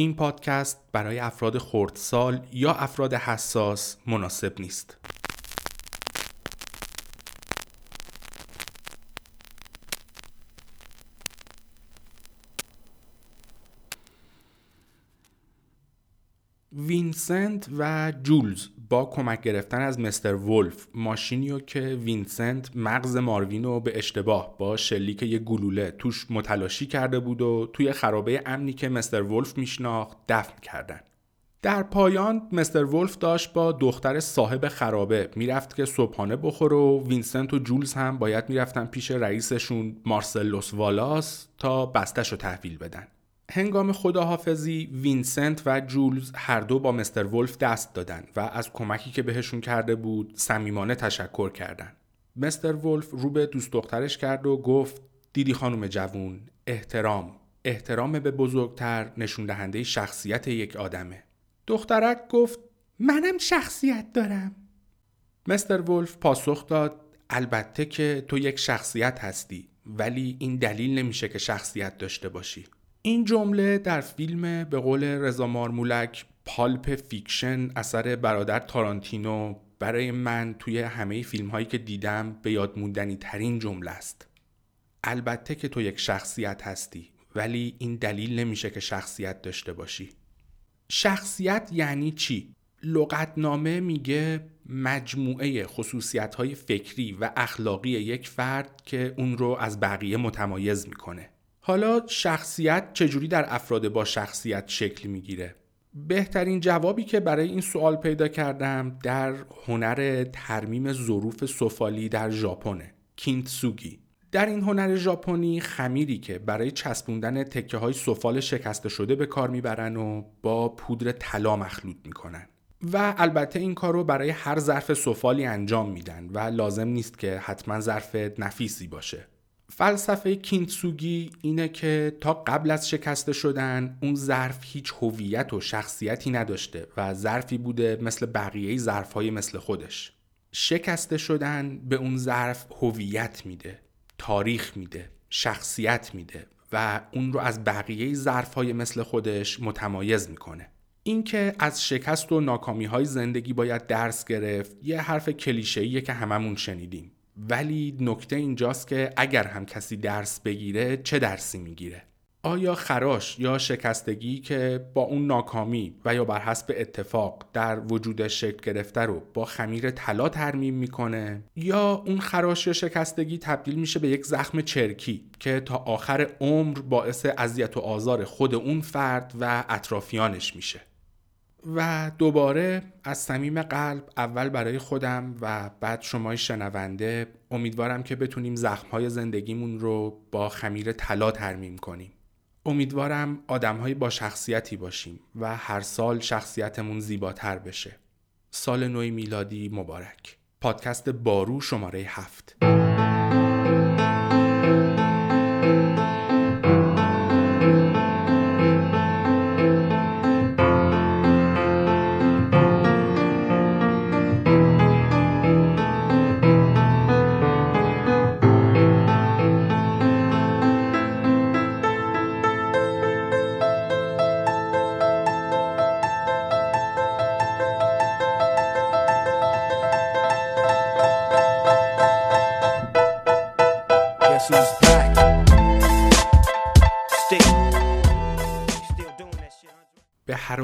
این پادکست برای افراد خردسال یا افراد حساس مناسب نیست. وینسنت و جولز با کمک گرفتن از مستر ولف ماشینی رو که وینسنت مغز ماروین رو به اشتباه با شلیک یه گلوله توش متلاشی کرده بود و توی خرابه امنی که مستر ولف میشناخت دفن کردن. در پایان مستر ولف داشت با دختر صاحب خرابه می‌رفت که صبحانه بخوره و وینسنت و جولز هم باید می‌رفتن پیش رئیسشون مارسلوس والاس تا بسته‌ش رو تحویل بدن. هنگام خداحافظی وینسنت و جولز هر دو با مستر ولف دست دادن و از کمکی که بهشون کرده بود صمیمانه تشکر کردند. مستر ولف رو به دوست دخترش کرد و گفت دیدی خانم جوون احترام احترام به بزرگتر نشون دهنده شخصیت یک آدمه. دخترک گفت منم شخصیت دارم. مستر ولف پاسخ داد البته که تو یک شخصیت هستی ولی این دلیل نمیشه که شخصیت داشته باشی. این جمله در فیلم به قول رضا مارمولک Pulp Fiction اثر برادر تارانتینو برای من توی همه فیلم هایی که دیدم به یاد موندنی ترین جمله است. البته که تو یک شخصیت هستی ولی این دلیل نمیشه که شخصیت داشته باشی. شخصیت یعنی چی؟ لغتنامه میگه مجموعه خصوصیت های فکری و اخلاقی یک فرد که اون رو از بقیه متمایز می‌کنه. حالا شخصیت چجوری در افراد با شخصیت شکل می‌گیره؟ بهترین جوابی که برای این سوال پیدا کردم در هنر ترمیم ظروف سفالی در ژاپنه کینتسوگی. در این هنر ژاپنی خمیری که برای چسبوندن تکه های سفال شکسته شده به کار می‌برن و با پودر طلا مخلوط می‌کنن. و البته این کار رو برای هر ظرف سفالی انجام میدن و لازم نیست که حتما ظرف نفیسی باشه. فلسفه کینتسوگی اینه که تا قبل از شکسته شدن اون ظرف هیچ هویت و شخصیتی نداشته و ظرفی بوده مثل بقیه ظرفهای مثل خودش. شکسته شدن به اون ظرف هویت میده تاریخ میده شخصیت میده و اون رو از بقیه ظرفهای مثل خودش متمایز می‌کنه. اینکه از شکست و ناکامی های زندگی باید درس گرفت یه حرف کلیشه‌ایه که هممون شنیدیم. ولی نکته اینجاست که اگر هم کسی درس بگیره چه درسی می‌گیره؟ آیا خراش یا شکستگی که با اون ناکامی و یا بر حسب اتفاق در وجود شکل گرفته رو با خمیر طلا ترمیم می‌کنه؟ یا اون خراش یا شکستگی تبدیل میشه به یک زخم چرکی که تا آخر عمر باعث اذیت و آزار خود اون فرد و اطرافیانش میشه؟ و دوباره از صمیم قلب اول برای خودم و بعد شمای شنونده امیدوارم که بتونیم زخمهای زندگیمون رو با خمیر طلا ترمیم کنیم. امیدوارم آدمهایی با شخصیتی باشیم و هر سال شخصیتمون زیباتر بشه. سال نو میلادی مبارک. پادکست بارو شماره هفت.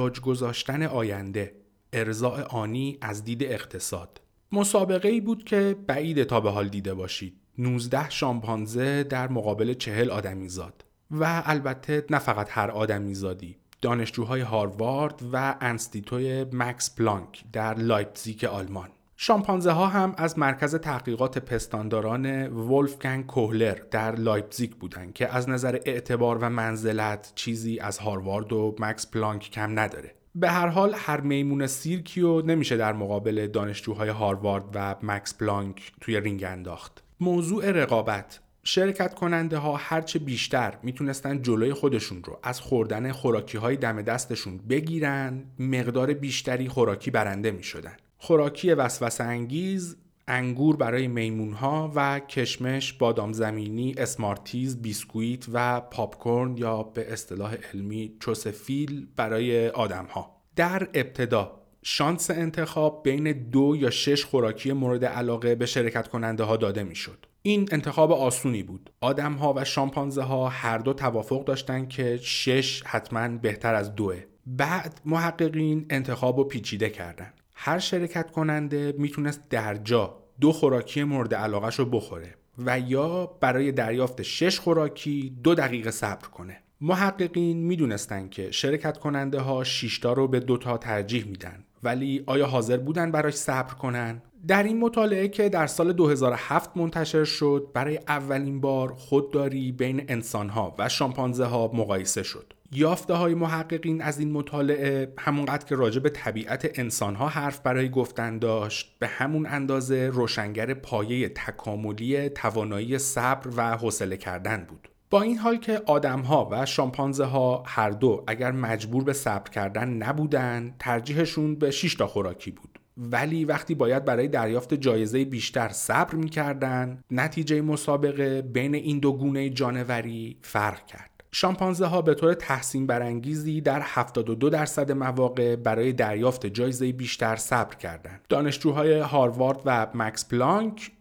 حراج گذاشتن آینده ارضاء آنی از دید اقتصاد. مسابقه ای بود که بعید تا به حال دیده باشید. 19 شامپانزه در مقابل چهل آدمیزاد. و البته نه فقط هر آدمیزادی دانشجوهای هاروارد و انستیتوی مکس پلانک در لایپزیگ آلمان. شامپانزه ها هم از مرکز تحقیقات پستانداران ولفگنگ کوهلر در لایپزیگ بودند که از نظر اعتبار و منزلت چیزی از هاروارد و مکس پلانک کم نداره. به هر حال هر میمون سیرکی رو نمیشه در مقابل دانشجوهای هاروارد و مکس پلانک توی رینگ انداخت. موضوع رقابت. شرکت کننده ها هرچه بیشتر می‌تونستن جلوی خودشون رو از خوردن خوراکی های دم دستشون بگیرن مقدار بیشتری خوراکی برنده می‌شدن. خوراکی وسوسه انگیز انگور برای میمون ها و کشمش، بادام زمینی، اسمارتیز، بیسکویت و پاپکورن یا به اصطلاح علمی چوسفیل برای آدم ها. در ابتدا شانس انتخاب بین دو یا شش خوراکی مورد علاقه به شرکت کننده ها داده می‌شد. این انتخاب آسونی بود. آدم ها و شامپانزه ها هر دو توافق داشتند که شش حتما بهتر از دوه. بعد محققین انتخاب و پیچیده کردند. هر شرکت کننده می‌تونست در جا دو خوراکی مورد علاقه رو بخوره و یا برای دریافت شش خوراکی دو دقیقه صبر کنه. محققین می‌دونستند که شرکت کننده ها شیشتا رو به دوتا ترجیح میدن ولی آیا حاضر بودن براش صبر کنن؟ در این مطالعه که در سال 2007 منتشر شد برای اولین بار خودداری بین انسانها و شامپانزه ها مقایسه شد. یافته های محققین از این مطالعه همونقدر که راجع به طبیعت انسانها حرف برای گفتن داشت به همون اندازه روشنگر پایه تکاملی توانایی صبر و حوصله کردن بود. با این حال که آدم ها و شامپانزه ها هر دو اگر مجبور به صبر کردن نبودن ترجیحشون به 6 تا خوراکی بود ولی وقتی باید برای دریافت جایزه بیشتر صبر می‌کردن نتیجه مسابقه بین این دو گونه جانوری فرق کرد شامپانزه ها به طور تحسین برانگیزی در 72 درصد مواقع برای دریافت جایزه بیشتر صبر کردند. دانشجوهای هاروارد و مکس پلانک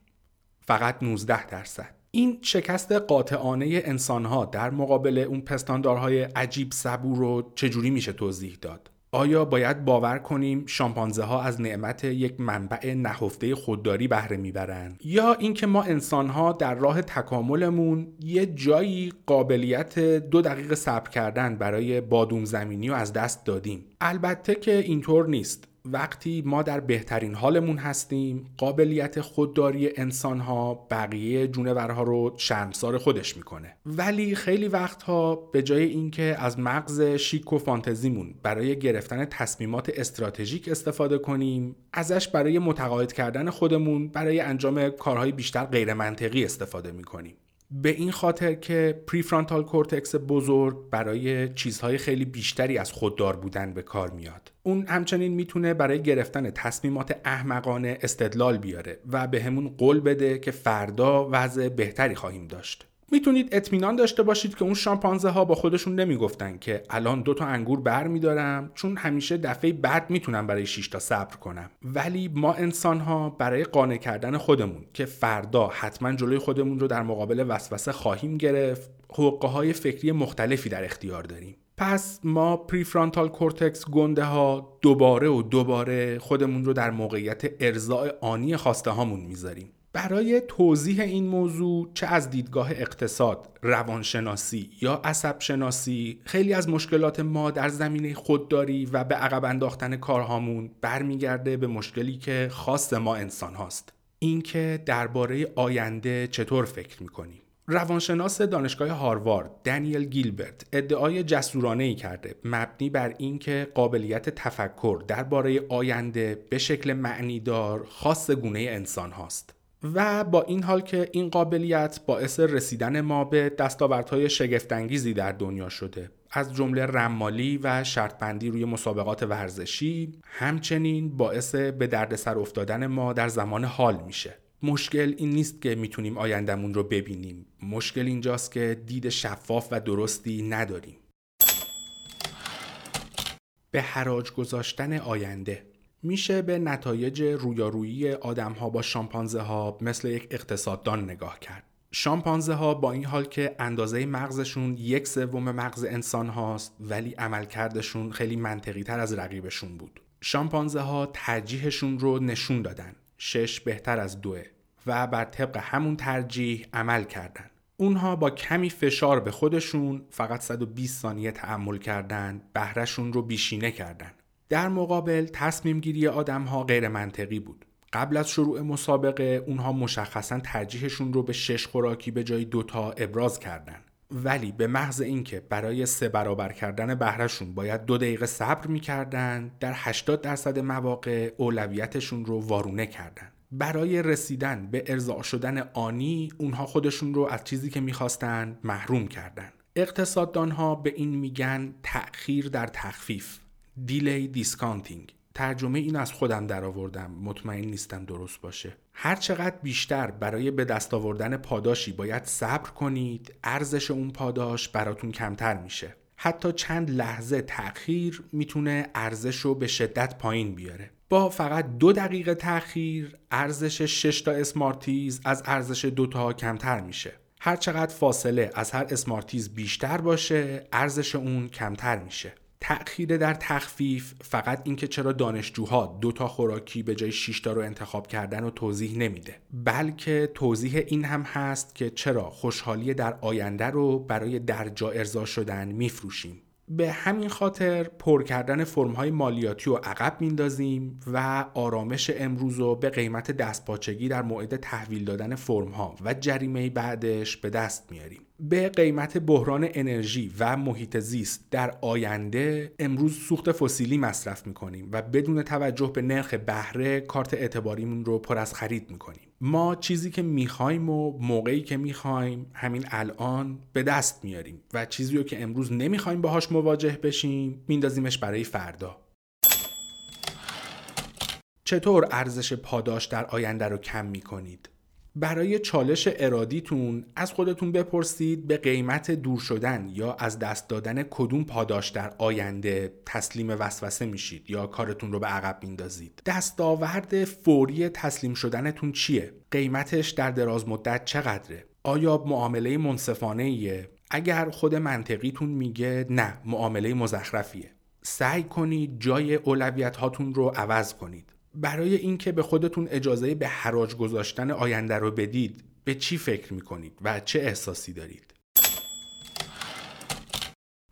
فقط 19 درصد. این شکست قاطعانه انسانها در مقابل اون پستاندارهای عجیب صبور رو چجوری میشه توضیح داد؟ آیا باید باور کنیم شامپانزه ها از نعمت یک منبع نهفته خودداری بهره می‌برند؟ یا اینکه ما انسان ها در راه تکاملمون یه جایی قابلیت دو دقیقه صبر کردن برای بادوم زمینی رو از دست دادیم؟ البته که اینطور نیست. وقتی ما در بهترین حالمون هستیم قابلیت خودداری انسان ها بقیه جونورها رو شرمسار خودش می‌کنه. ولی خیلی وقتها به جای اینکه از مغز شیک و فانتزیمون برای گرفتن تصمیمات استراتژیک استفاده کنیم ازش برای متقاعد کردن خودمون برای انجام کارهای بیشتر غیر منطقی استفاده می‌کنیم. به این خاطر که prefrontal cortex بزرگ برای چیزهای خیلی بیشتری از خوددار بودن به کار میاد. اون همچنین می‌تونه برای گرفتن تصمیمات احمقانه استدلال بیاره و بهمون قول بده که فردا وضع بهتری خواهیم داشت. می‌تونید اطمینان داشته باشید که اون شامپانزه ها با خودشون نمی‌گفتن که الان دو تا انگور بر میدارم چون همیشه دفعه بعد می‌تونم برای 6 تا صبر کنم. ولی ما انسان ها برای قانع کردن خودمون که فردا حتما جلوی خودمون رو در مقابل وسوسه خواهیم گرفت حقه های فکری مختلفی در اختیار داریم. پس ما prefrontal cortex گنده ها دوباره و دوباره خودمون رو در موقعیت ارضای آنی خواسته هامون می‌ذاریم. برای توضیح این موضوع چه از دیدگاه اقتصاد، روانشناسی یا عصب شناسی خیلی از مشکلات ما در زمینه خودداری و به عقب انداختن کارهامون برمیگرده به مشکلی که خاص ما انسان هاست. اینکه درباره آینده چطور فکر می‌کنیم. روانشناس دانشگاه هاروارد دنیل گیلبرت ادعای جسورانه ای کرده مبنی بر اینکه قابلیت تفکر درباره آینده به شکل معنیدار خاص گونه انسان هاست. و با این حال که این قابلیت باعث رسیدن ما به دستاوردهای شگفتانگیزی در دنیا شده. از جمله رمالی و شرطبندی روی مسابقات ورزشی همچنین باعث به دردسر افتادن ما در زمان حال میشه. مشکل این نیست که می‌تونیم آیندهمون رو ببینیم. مشکل اینجاست که دید شفاف و درستی نداریم. به حراج گذاشتن آینده. میشه به نتایج رویارویی آدم ها با شامپانزه ها مثل یک اقتصاددان نگاه کرد. شامپانزه ها با این حال که اندازه مغزشون یک سوم مغز انسان هاست ولی عملکردشون خیلی منطقی تر از رقیبشون بود. شامپانزه ها ترجیحشون رو نشون دادن. شش بهتر از دوه و بر طبق همون ترجیح عمل کردن. اونها با کمی فشار به خودشون فقط 120 ثانیه تحمل کردن بهرهشون رو بیشینه کردن. در مقابل تصمیم گیری آدم ها غیر منطقی بود. قبل از شروع مسابقه اونها مشخصا ترجیحشون رو به شش خوراکی به جای دوتا ابراز کردن. ولی به محض اینکه برای سه برابر کردن بهرهشون باید دو دقیقه صبر می‌کردن در 80 درصد مواقع اولویتشون رو وارونه کردن. برای رسیدن به ارضاع شدن آنی اونها خودشون رو از چیزی که می‌خواستن محروم کردن. اقتصاددان ها به این میگن تأخیر در تخفیف delay discounting ترجمه این از خودم درآوردم. مطمئن نیستم درست باشه. هر چقدر بیشتر برای به دست آوردن پاداشی باید صبر کنید ارزش اون پاداش براتون کمتر میشه. حتی چند لحظه تأخیر می‌تونه ارزش رو به شدت پایین بیاره. با فقط دو دقیقه تأخیر ارزش 6 تا اسمارتیز از ارزش دو تا کمتر میشه. هر چقدر فاصله از هر اسمارتیز بیشتر باشه ارزش اون کمتر میشه. تأخیر در تخفیف فقط اینکه چرا دانشجوها دو تا خوراکی به جای 6 تا رو انتخاب کردن و توضیح نمیده بلکه توضیح این هم هست که چرا خوشحالی در آینده رو برای درجا ارضا شدن میفروشیم. به همین خاطر پر کردن فرمهای مالیاتی رو عقب میندازیم و آرامش امروز رو به قیمت دستپاچگی در موعد تحویل دادن فرمها و جریمه بعدش به دست میاریم به قیمت بحران انرژی و محیط زیست در آینده امروز سوخت فسیلی مصرف می‌کنیم و بدون توجه به نرخ بهره کارت اعتباریمون رو پر از خرید می‌کنیم. ما چیزی که می‌خوایم و موقعی که می‌خوایم همین الان به دست میاریم و چیزی رو که امروز نمی‌خوایم باهاش مواجه بشیم میندازیمش برای فردا چطور ارزش پاداش در آینده رو کم می‌کنید؟ برای چالش ارادیتون از خودتون بپرسید به قیمت دور شدن یا از دست دادن کدوم پاداش در آینده تسلیم وسوسه میشید یا کارتون رو به عقب میندازید؟ دستاورد فوری تسلیم شدنتون چیه؟ قیمتش در دراز مدت چقدره؟ آیا معامله منصفانه ایه اگر خود منطقیتون میگه نه معامله مزخرفیه. سعی کنید جای اولویت هاتون رو عوض کنید. برای اینکه به خودتون اجازه به حراج گذاشتن آینده رو بدید به چی فکر می‌کنید و چه احساسی دارید؟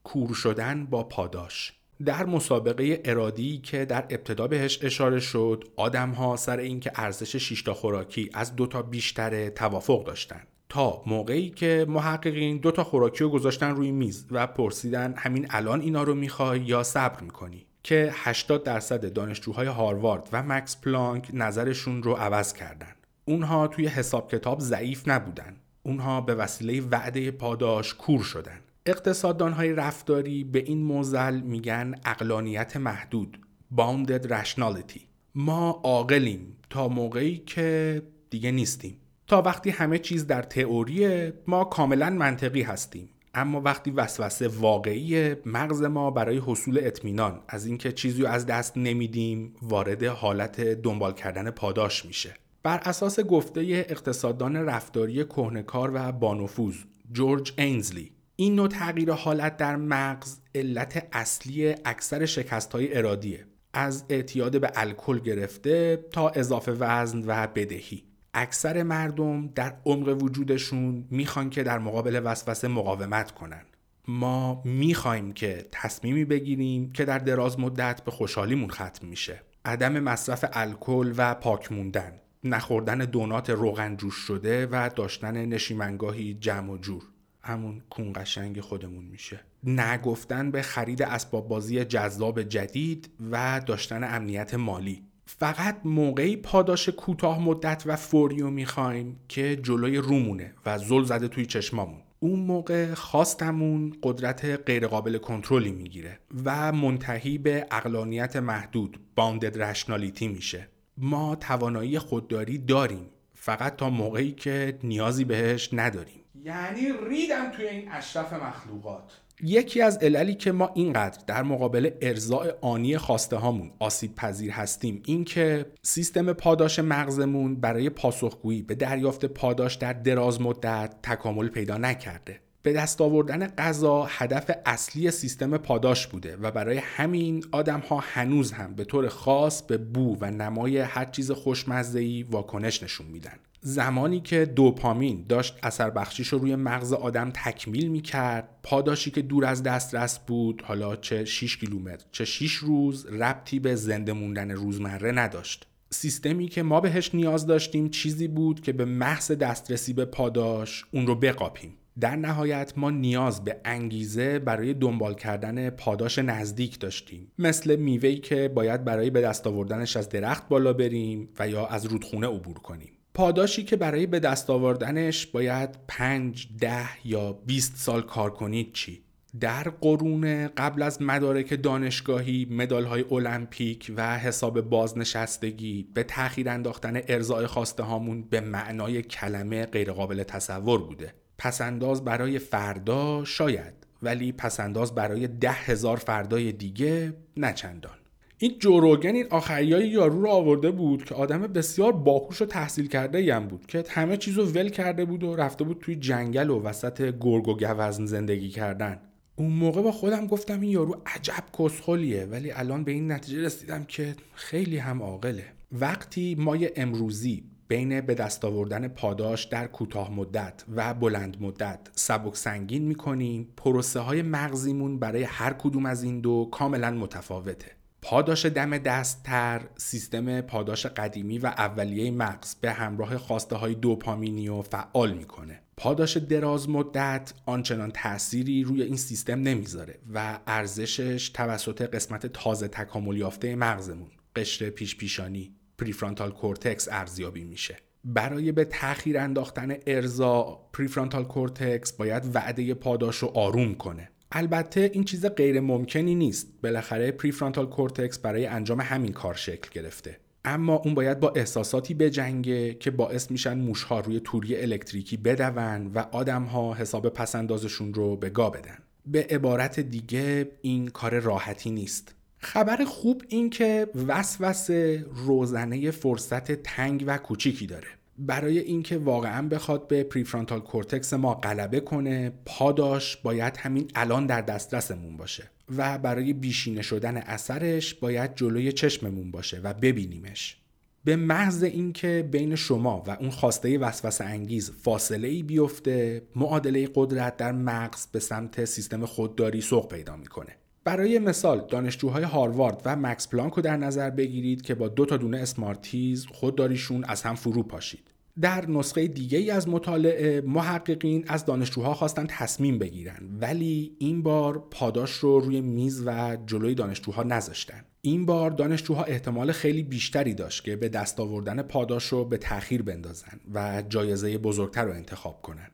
کور شدن با پاداش در مسابقه ارادی که در ابتدا بهش اشاره شد آدم ها سر اینکه ارزش 6 تا خوراکی از دو تا بیشتره توافق داشتن. تا موقعی که محققین دو تا خوراکی رو گذاشتن روی میز و پرسیدن همین الان اینا رو می‌خوای یا صبر می‌کنی؟ که 80 درصد دانشجوهای هاروارد و مکس پلانک نظرشون رو عوض کردن. اونها توی حساب کتاب ضعیف نبودن. اونها به وسیله وعده پاداش کور شدن. اقتصاددانهای رفتاری به این موزل میگن اقلانیت محدود bounded rationality ما عاقلیم تا موقعی که دیگه نیستیم تا وقتی همه چیز در تئوریه ما کاملا منطقی هستیم اما وقتی وسوسه واقعی مغز ما برای حصول اطمینان از اینکه چیزی از دست نمیدیم وارد حالت دنبال کردن پاداش میشه. بر اساس گفته اقتصاددان رفتاری کهنکار و بانفوذ جورج اینزلی این نوع تغییر حالت در مغز علت اصلی اکثر شکست های ارادیه از اعتیاد به الکل گرفته تا اضافه وزن و بدهی. اکثر مردم در عمق وجودشون می‌خوان که در مقابل وسوسه مقاومت کنن. ما می‌خوایم که تصمیمی بگیریم که در دراز مدت به خوشحالیمون ختم میشه. عدم مصرف الکل و پاک موندن نخوردن دونات روغن جوش شده و داشتن نشیمنگاهی جمع و جور. همون کون قشنگ خودمون میشه. نگفتن به خرید اسباب بازی جذاب جدید و داشتن امنیت مالی. فقط موقعی پاداش کوتاه مدت و فوریو می‌خوایم که جلوی رومونه و زل زده توی چشمامون. اون موقع خواستمون قدرت غیرقابل کنترلی می‌گیره و منتهی به اقلانیت محدود باندد رشنالیتی میشه. ما توانایی خودداری داریم فقط تا موقعی که نیازی بهش نداریم. یعنی ریدم توی این اشرف مخلوقات. یکی از عللی که ما اینقدر در مقابل ارزاع آنی خواسته هامون آسیب پذیر هستیم این که سیستم پاداش مغزمون برای پاسخگویی به دریافت پاداش در دراز مدت تکامل پیدا نکرده. به دست آوردن غذا هدف اصلی سیستم پاداش بوده و برای همین آدم ها هنوز هم به طور خاص به بو و نمای هر چیز خوشمزه‌ای واکنش نشون میدن. زمانی که دوپامین داشت اثر بخشیش رو روی مغز آدم تکمیل می کرد پاداشی که دور از دسترس بود حالا چه 6 کیلومتر چه 6 روز ربطی به زنده موندن روزمره نداشت. سیستمی که ما بهش نیاز داشتیم چیزی بود که به محض دسترسی به پاداش اون رو بقاپیم. در نهایت ما نیاز به انگیزه برای دنبال کردن پاداش نزدیک داشتیم. مثل میوهی که باید برای به دست آوردنش از درخت بالا بریم و یا از رودخونه عبور کنیم. پاداشی که برای به دست آوردنش باید 5 ده یا 20 سال کار کنید چی؟ در قرون قبل از مدارک دانشگاهی مدال های المپیک و حساب بازنشستگی به تأخیر انداختن ارزای خواسته هامون به معنای کلمه غیرقابل تصور بوده. پسنداز برای فردا شاید ولی پسنداز برای ده هزار فردای دیگه نه چندان. این جوروگن این آخریای یارو رو آورده بود که آدم بسیار باهوش و تحصیل کرده هم بود که همه چیز رو ول کرده بود و رفته بود توی جنگل و وسط گرگ و گوزن زندگی کردن. اون موقع با خودم گفتم این یارو عجب کسخلیه ولی الان به این نتیجه رسیدم که خیلی هم عاقله. وقتی مای امروزی بین به دست آوردن پاداش در کوتاه مدت و بلند مدت سبک سنگین می‌کنیم پروسه های مغزیمون برای هر کدوم از این دو کاملا متفاوته. پاداش دم دستتر سیستم پاداش قدیمی و اولیه مغز به همراه خواسته های دوپامینی و فعال می‌کنه. پاداش دراز مدت آنچنان تأثیری روی این سیستم نمی‌ذاره و ارزشش توسط قسمت تازه تکامل یافته مغزمون قشر پیش پیشانی prefrontal cortex ارزیابی میشه. برای به تاخیر انداختن ارضا prefrontal cortex باید وعده پاداش رو آروم کنه. البته این چیز غیر ممکنی نیست. بالاخره prefrontal cortex برای انجام همین کار شکل گرفته. اما اون باید با احساساتی بجنگه که باعث میشن موشها روی توری الکتریکی بدون و آدمها حساب پسندازشون رو به گا بدن. به عبارت دیگه این کار راحتی نیست. خبر خوب این که وسوسه روزنه فرصت تنگ و کوچیکی داره. برای اینکه واقعا بخواد به prefrontal cortex ما غلبه کنه پاداش باید همین الان در دسترسمون باشه و برای بیشینه شدن اثرش باید جلوی چشممون باشه و ببینیمش. به محض اینکه بین شما و اون خواسته وسوسه انگیز فاصله ای بیفته معادله قدرت در مغز به سمت سیستم خودداری سوق پیدا می‌کنه. برای مثال دانشجوهای هاروارد و مکس پلانک رو در نظر بگیرید که با دو تا دونه اسمارتیز خودداریشون از هم فرو پاشید. در نسخه دیگه ای از مطالعه محققین از دانشجوها خواستن تصمیم بگیرن ولی این بار پاداش رو روی میز و جلوی دانشجوها نذاشتن. این بار دانشجوها احتمال خیلی بیشتری داشت که به دست آوردن پاداش رو به تاخیر بندازن و جایزه بزرگتر رو انتخاب کنن.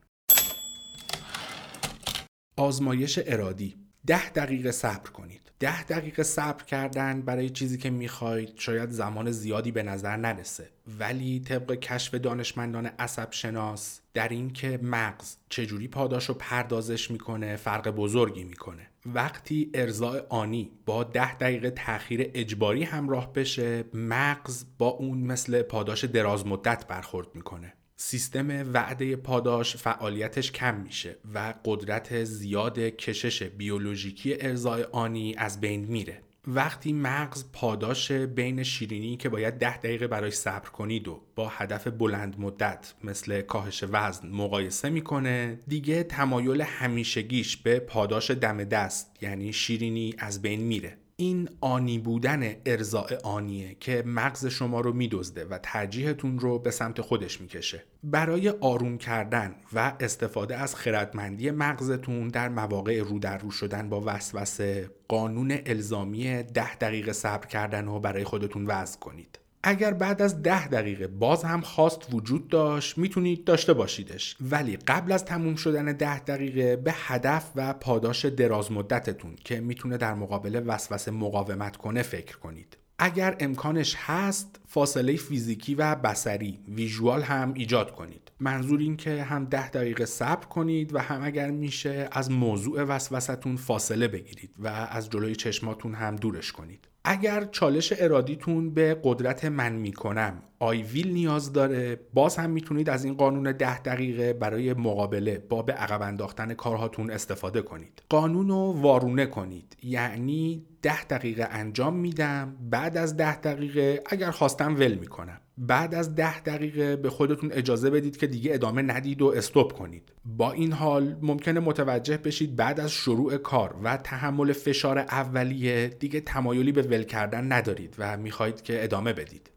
آزمایش ارادی ده دقیقه صبر کنید. ده دقیقه صبر کردن برای چیزی که می‌خواید شاید زمان زیادی به نظر نرسه. ولی طبق کشف دانشمندان عصب شناس در این که مغز چجوری پاداش رو پردازش می‌کنه فرق بزرگی می‌کنه. وقتی ارزای آنی با ده دقیقه تاخیر اجباری همراه بشه مغز با اون مثل پاداش دراز مدت برخورد می‌کنه. سیستم وعده پاداش فعالیتش کم میشه و قدرت زیاد کشش بیولوژیکی ارزای آنی از بین میره. وقتی مغز پاداش بین شیرینی که باید ده دقیقه برای صبر کنید و با هدف بلند مدت مثل کاهش وزن مقایسه می‌کنه دیگه تمایل همیشگیش به پاداش دم دست یعنی شیرینی از بین میره. این آنی بودن ارزاع آنیه که مغز شما رو میدزده و ترجیحتون رو به سمت خودش می‌کشه. برای آروم کردن و استفاده از خردمندی مغزتون در مواقع رو در رو شدن با وسوسه قانون الزامی ده دقیقه صبر کردن رو برای خودتون وضع کنید. اگر بعد از ده دقیقه باز هم خواست وجود داشت می‌تونید داشته باشیدش. ولی قبل از تموم شدن ده دقیقه به هدف و پاداش دراز مدتتون که می‌تونه در مقابل وسوسه مقاومت کنه فکر کنید. اگر امکانش هست فاصله فیزیکی و بسری ویژوال هم ایجاد کنید. منظور این که هم ده دقیقه صبر کنید و هم اگر میشه از موضوع وسوستون فاصله بگیرید و از جلوی چشماتون هم دورش کنید. اگر چالش ارادیتون به قدرت من می‌کنم آیویل نیاز داره باز هم می‌تونید از این قانون ده دقیقه برای مقابله با به عقب انداختن کارهاتون استفاده کنید. قانون رو وارونه کنید. یعنی ده دقیقه انجام میدم بعد از ده دقیقه اگر خواستم ول می‌کنم. بعد از ده دقیقه به خودتون اجازه بدید که دیگه ادامه ندید و استوب کنید. با این حال ممکنه متوجه بشید بعد از شروع کار و تحمل فشار اولیه دیگه تمایلی به ول کردن ندارید و می‌خواهید که ادامه بدید.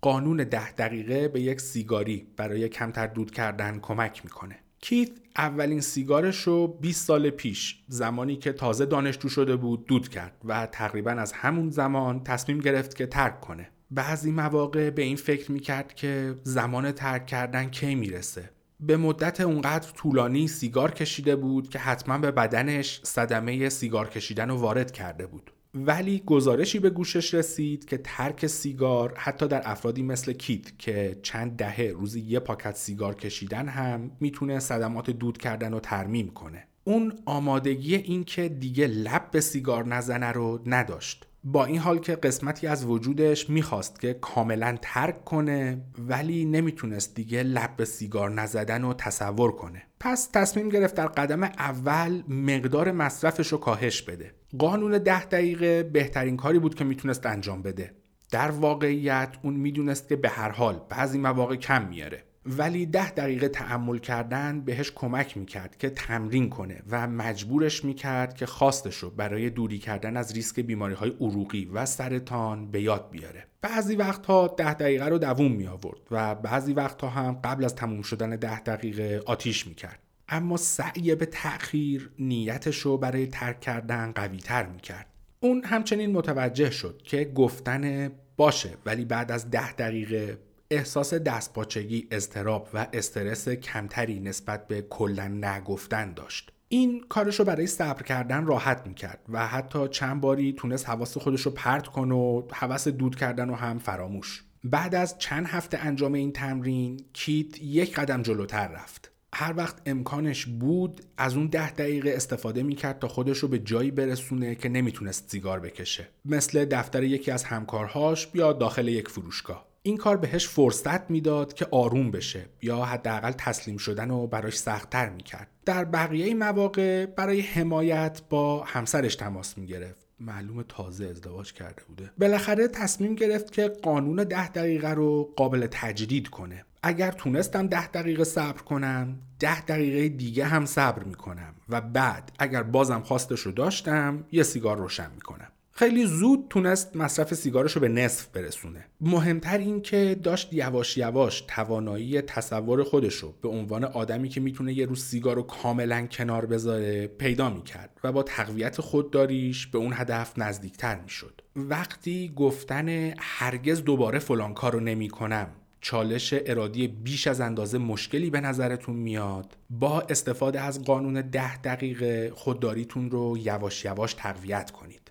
قانون ده دقیقه به یک سیگاری برای کمتر دود کردن کمک می‌کنه. کیت اولین سیگارش رو 20 سال پیش زمانی که تازه دانشجو شده بود دود کرد و تقریبا از همون زمان تصمیم گرفت که ترک کنه. بعضی مواقع به این فکر می‌کرد که زمان ترک کردن کی می‌رسه. به مدت اونقدر طولانی سیگار کشیده بود که حتما به بدنش صدمه سیگار کشیدن رو وارد کرده بود. ولی گزارشی به گوشش رسید که ترک سیگار حتی در افرادی مثل کیت که چند دهه روزی یه پاکت سیگار کشیدن هم می‌تونه صدمات دود کردن رو ترمیم کنه. اون آمادگی اینکه دیگه لب به سیگار نزنه رو نداشت. با این حال که قسمتی از وجودش می‌خواست که کاملا ترک کنه ولی نمی‌تونست دیگه لب به سیگار نزدن رو تصور کنه. پس تصمیم گرفت در قدم اول مقدار مصرفش رو کاهش بده. قانون ده دقیقه بهترین کاری بود که می‌تونست انجام بده. در واقعیت اون می‌دونست که به هر حال بعضی مواقع کم میاره. ولی ده دقیقه تعمل کردن بهش کمک می‌کرد که تمرین کنه و مجبورش می‌کرد که خواستش رو برای دوری کردن از ریسک بیماری های عروقی و سرطان به یاد بیاره. بعضی وقتها ده دقیقه رو دووم می آورد و بعضی وقتها هم قبل از تموم شدن ده دقیقه آتیش می‌کرد. اما سعی به تأخیر نیتش رو برای ترک کردن قوی تر می‌کرد اون همچنین متوجه شد که گفتن باشه ولی بعد از ده دقیقه احساس دستپاچگی، اضطراب و استرس کمتری نسبت به کلا نگفتن داشت. این کارش رو برای صبر کردن راحت می‌کرد و حتی چند باری تونست حواس خودش رو پرت کنه و حواس دود کردن رو هم فراموش. بعد از چند هفته انجام این تمرین کیت یک قدم جلوتر رفت. هر وقت امکانش بود از اون ده دقیقه استفاده می‌کرد تا خودش رو به جایی برسونه که نمی‌تونست سیگار بکشه. مثل دفتر یکی از همکارهاش یا داخل یک فروشگاه. این کار بهش فرصت می‌داد که آروم بشه یا حداقل تسلیم شدن و براش سختتر می‌کرد. در بقیه مواقع برای حمایت با همسرش تماس می‌گرفت. معلوم تازه ازدواج کرده بوده. بالاخره تصمیم گرفت که قانون ده دقیقه رو قابل تجدید کنه. اگر تونستم ده دقیقه صبر کنم ده دقیقه دیگه هم صبر می‌کنم و بعد اگر بازم خواستش رو داشتم یه سیگار روشن می‌کنم. خیلی زود تونست مصرف سیگارش رو به نصف برسونه. مهمتر این که داشت یواش یواش توانایی تصور خودش رو به عنوان آدمی که می‌تونه یه روز سیگار رو کاملا کنار بذاره پیدا می‌کرد و با تقویت خودداریش به اون هدف نزدیکتر می‌شد. وقتی گفتن هرگز دوباره فلان کار رو نمی کنم چالش ارادی بیش از اندازه مشکلی به نظرتون میاد؟ با استفاده از قانون ده دقیقه خودداریتون رو یواش یواش تقویت کنید.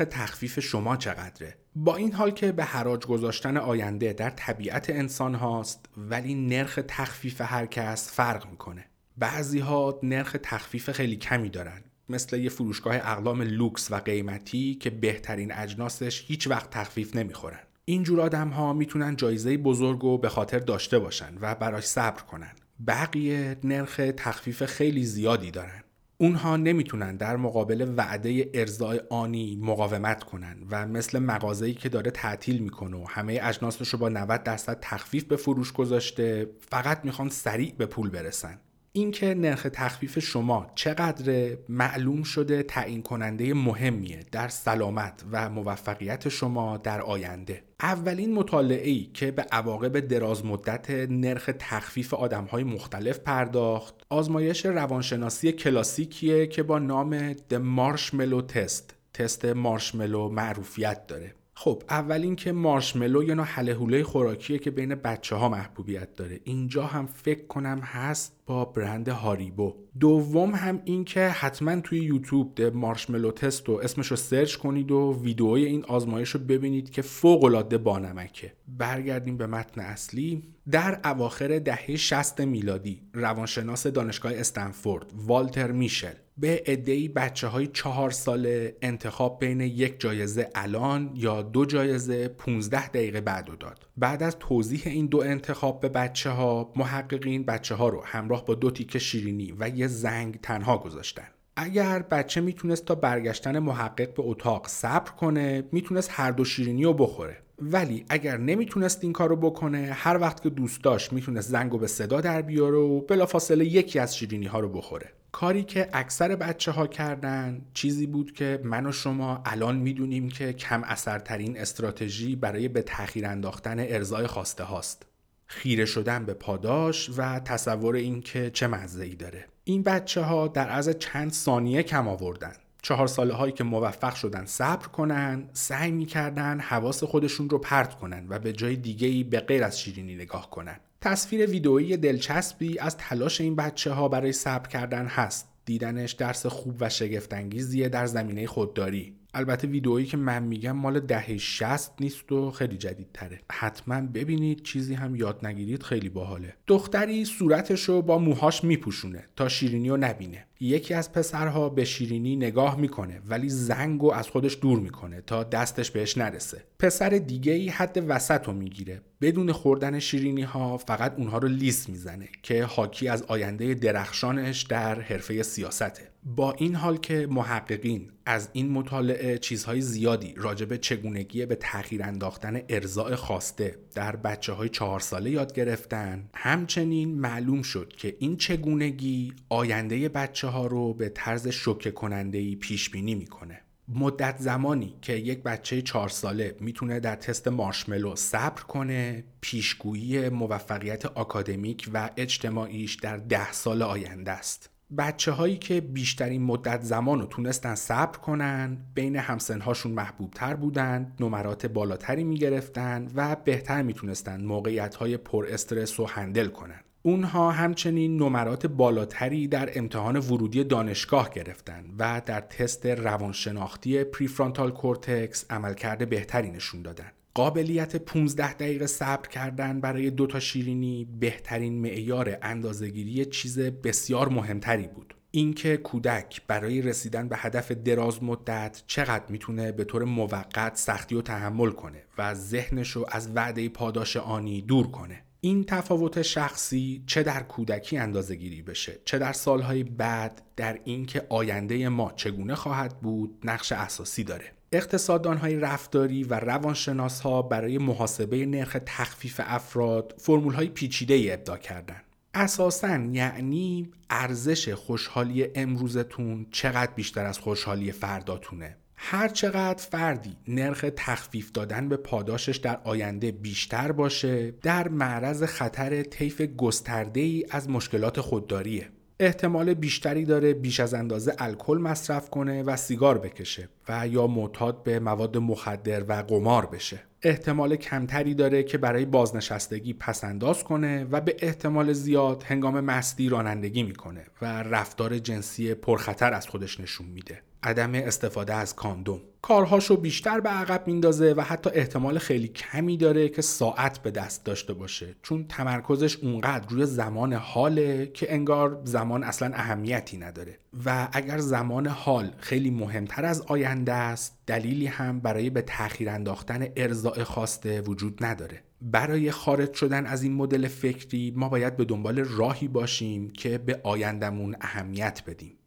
نرخ تخفیف شما چقدره؟ با این حال که به حراج گذاشتن آینده در طبیعت انسان هاست ولی نرخ تخفیف هر کس فرق می‌کنه. بعضی ها نرخ تخفیف خیلی کمی دارن مثل یه فروشگاه اقلام لوکس و قیمتی که بهترین اجناسش هیچ وقت تخفیف نمی‌خورن. اینجور آدم ها می‌تونن جایزه بزرگ و به خاطر داشته باشن و براش صبر کنن. بقیه نرخ تخفیف خیلی زیادی دارن. اونها نمی‌تونن در مقابل وعده ارزای آنی مقاومت کنن و مثل مغازه‌ای که داره تعطیل می‌کنه و همه اجناسش رو با 90 درصد تخفیف به فروش گذاشته فقط می‌خوان سریع به پول برسن. اینکه نرخ تخفیف شما چقدر معلوم شده تعیین کننده مهمیه در سلامت و موفقیت شما در آینده. اولین مطالعه ای که به عواقب دراز مدت نرخ تخفیف آدم های مختلف پرداخت آزمایش روانشناسی کلاسیکیه که با نام The Marshmallow Test تست مارشملو معروفیت داره. خب اول اینکه مارشملو یه نوع حله خوراکیه که بین بچه ها محبوبیت داره. اینجا هم فکر کنم هست با برند هاریبو. دوم هم این که حتما توی یوتیوب ده مارشملو تست و اسمش رو سرچ کنید و ویدئوی این آزمایش رو ببینید که فوق العاده بانمکه. برگردیم به متن اصلی. در اواخر دهه 60 میلادی روانشناس دانشگاه استنفورد والتر میشل به عدهای بچه های چهار ساله انتخاب بین یک جایزه الان یا دو جایزه 15 دقیقه بعد داد. بعد از توضیح این دو انتخاب به بچه ها محققین بچه ها رو همراه با دو تیکه شیرینی و یه زنگ تنها گذاشتن. اگر بچه می‌تونست تا برگشتن محقق به اتاق صبر کنه می‌تونست هر دو شیرینی رو بخوره. ولی اگر نمی‌تونست این کارو بکنه هر وقت که دوست داشت می‌تونست زنگ و به صدا در بیاره و بلافاصله یکی از شیرینی ها رو بخوره. کاری که اکثر بچه ها کردن چیزی بود که من و شما الان می‌دونیم که کم اثرترین استراتژی برای به تاخیر انداختن ارزای خواسته هاست. خیره شدن به پاداش و تصور اینکه چه مزه ای داره. این بچه ها در از چند ثانیه کم آوردن. چهار ساله هایی که موفق شدن صبر کنن سعی می‌کردن حواس خودشون رو پرت کنن و به جای دیگه ای به غیر از شیرینی نگاه کنن. تصویر ویدئویی دلچسبی از تلاش این بچه ها برای صبر کردن هست. دیدنش درس خوب و شگفتانگیزیه در زمینه خودداری. البته ویدئویی که من میگم مال دهه 60 نیست و خیلی جدیدتره. حتما ببینید چیزی هم یاد نگیرید خیلی باحاله. دختری صورتش رو با موهاش میپوشونه تا شیرینی رو نبینه. یکی از پسرها به شیرینی نگاه می‌کنه ولی زنگ و از خودش دور می‌کنه تا دستش بهش نرسه. پسر دیگه ای حد وسط رو می‌گیره. بدون خوردن شیرینی ها فقط اونها رو لیس می‌زنه که حاکی از آینده درخشانش در حرفه سیاسته. با این حال که محققین از این مطالعه چیزهای زیادی راجب چگونگی به تاخیر انداختن ارزاع خواسته در بچه های چهار ساله یاد گرفتن همچنین معلوم شد که این چگونگی آینده بچه ها رو به طرز شوکه کننده ای پیش بینی می‌کنه. مدت زمانی که یک بچه چهار ساله می‌تونه در تست مارشملو صبر کنه پیشگویی موفقیت آکادمیک و اجتماعیش در ده سال آینده است. بچه هایی که بیشترین مدت زمان رو تونستن صبر کنن بین همسنهاشون محبوب تر بودن نمرات بالاتری می‌گرفتن و بهتر می‌تونستن موقعیت های پر استرس و handle کنن. اونها همچنین نمرات بالاتری در امتحان ورودی دانشگاه گرفتن و در تست روانشناختی prefrontal cortex عملکرد بهتری نشون دادن. قابلیت 15 دقیقه صبر کردن برای دو تا شیرینی بهترین معیار اندازهگیری چیز بسیار مهمتری بود. اینکه کودک برای رسیدن به هدف دراز مدت چقدر می‌تونه به طور موقت سختی و تحمل کنه و ذهنش رو از وعده پاداش آنی دور کنه. این تفاوت شخصی چه در کودکی اندازه گیری بشه؟ چه در سالهای بعد؟ در اینکه آینده ما چگونه خواهد بود؟ نقش اساسی داره. اقتصاددان های رفتاری و روانشناس ها برای محاسبه نرخ تخفیف افراد فرمول های پیچیده ای ابدا کردن. اساسا یعنی ارزش خوشحالی امروزتون چقدر بیشتر از خوشحالی فرداتونه؟ هر چقدر فردی نرخ تخفیف دادن به پاداشش در آینده بیشتر باشه در معرض خطر طیف گسترده ای از مشکلات خودداریه. احتمال بیشتری داره بیش از اندازه الکل مصرف کنه و سیگار بکشه و یا معتاد به مواد مخدر و قمار بشه. احتمال کمتری داره که برای بازنشستگی پسنداز کنه و به احتمال زیاد هنگام مستی رانندگی می‌کنه و رفتار جنسی پرخطر از خودش نشون میده. عدم استفاده از کاندوم. کارهاشو بیشتر به عقب میندازه و حتی احتمال خیلی کمی داره که ساعت به دست داشته باشه. چون تمرکزش اونقدر روی زمان حاله که انگار زمان اصلا اهمیتی نداره. و اگر زمان حال خیلی مهمتر از آینده است دلیلی هم برای به تاخیر انداختن ارزاع خواسته وجود نداره. برای خارج شدن از این مدل فکری ما باید به دنبال راهی باشیم که به آیندمون اهمیت بدیم.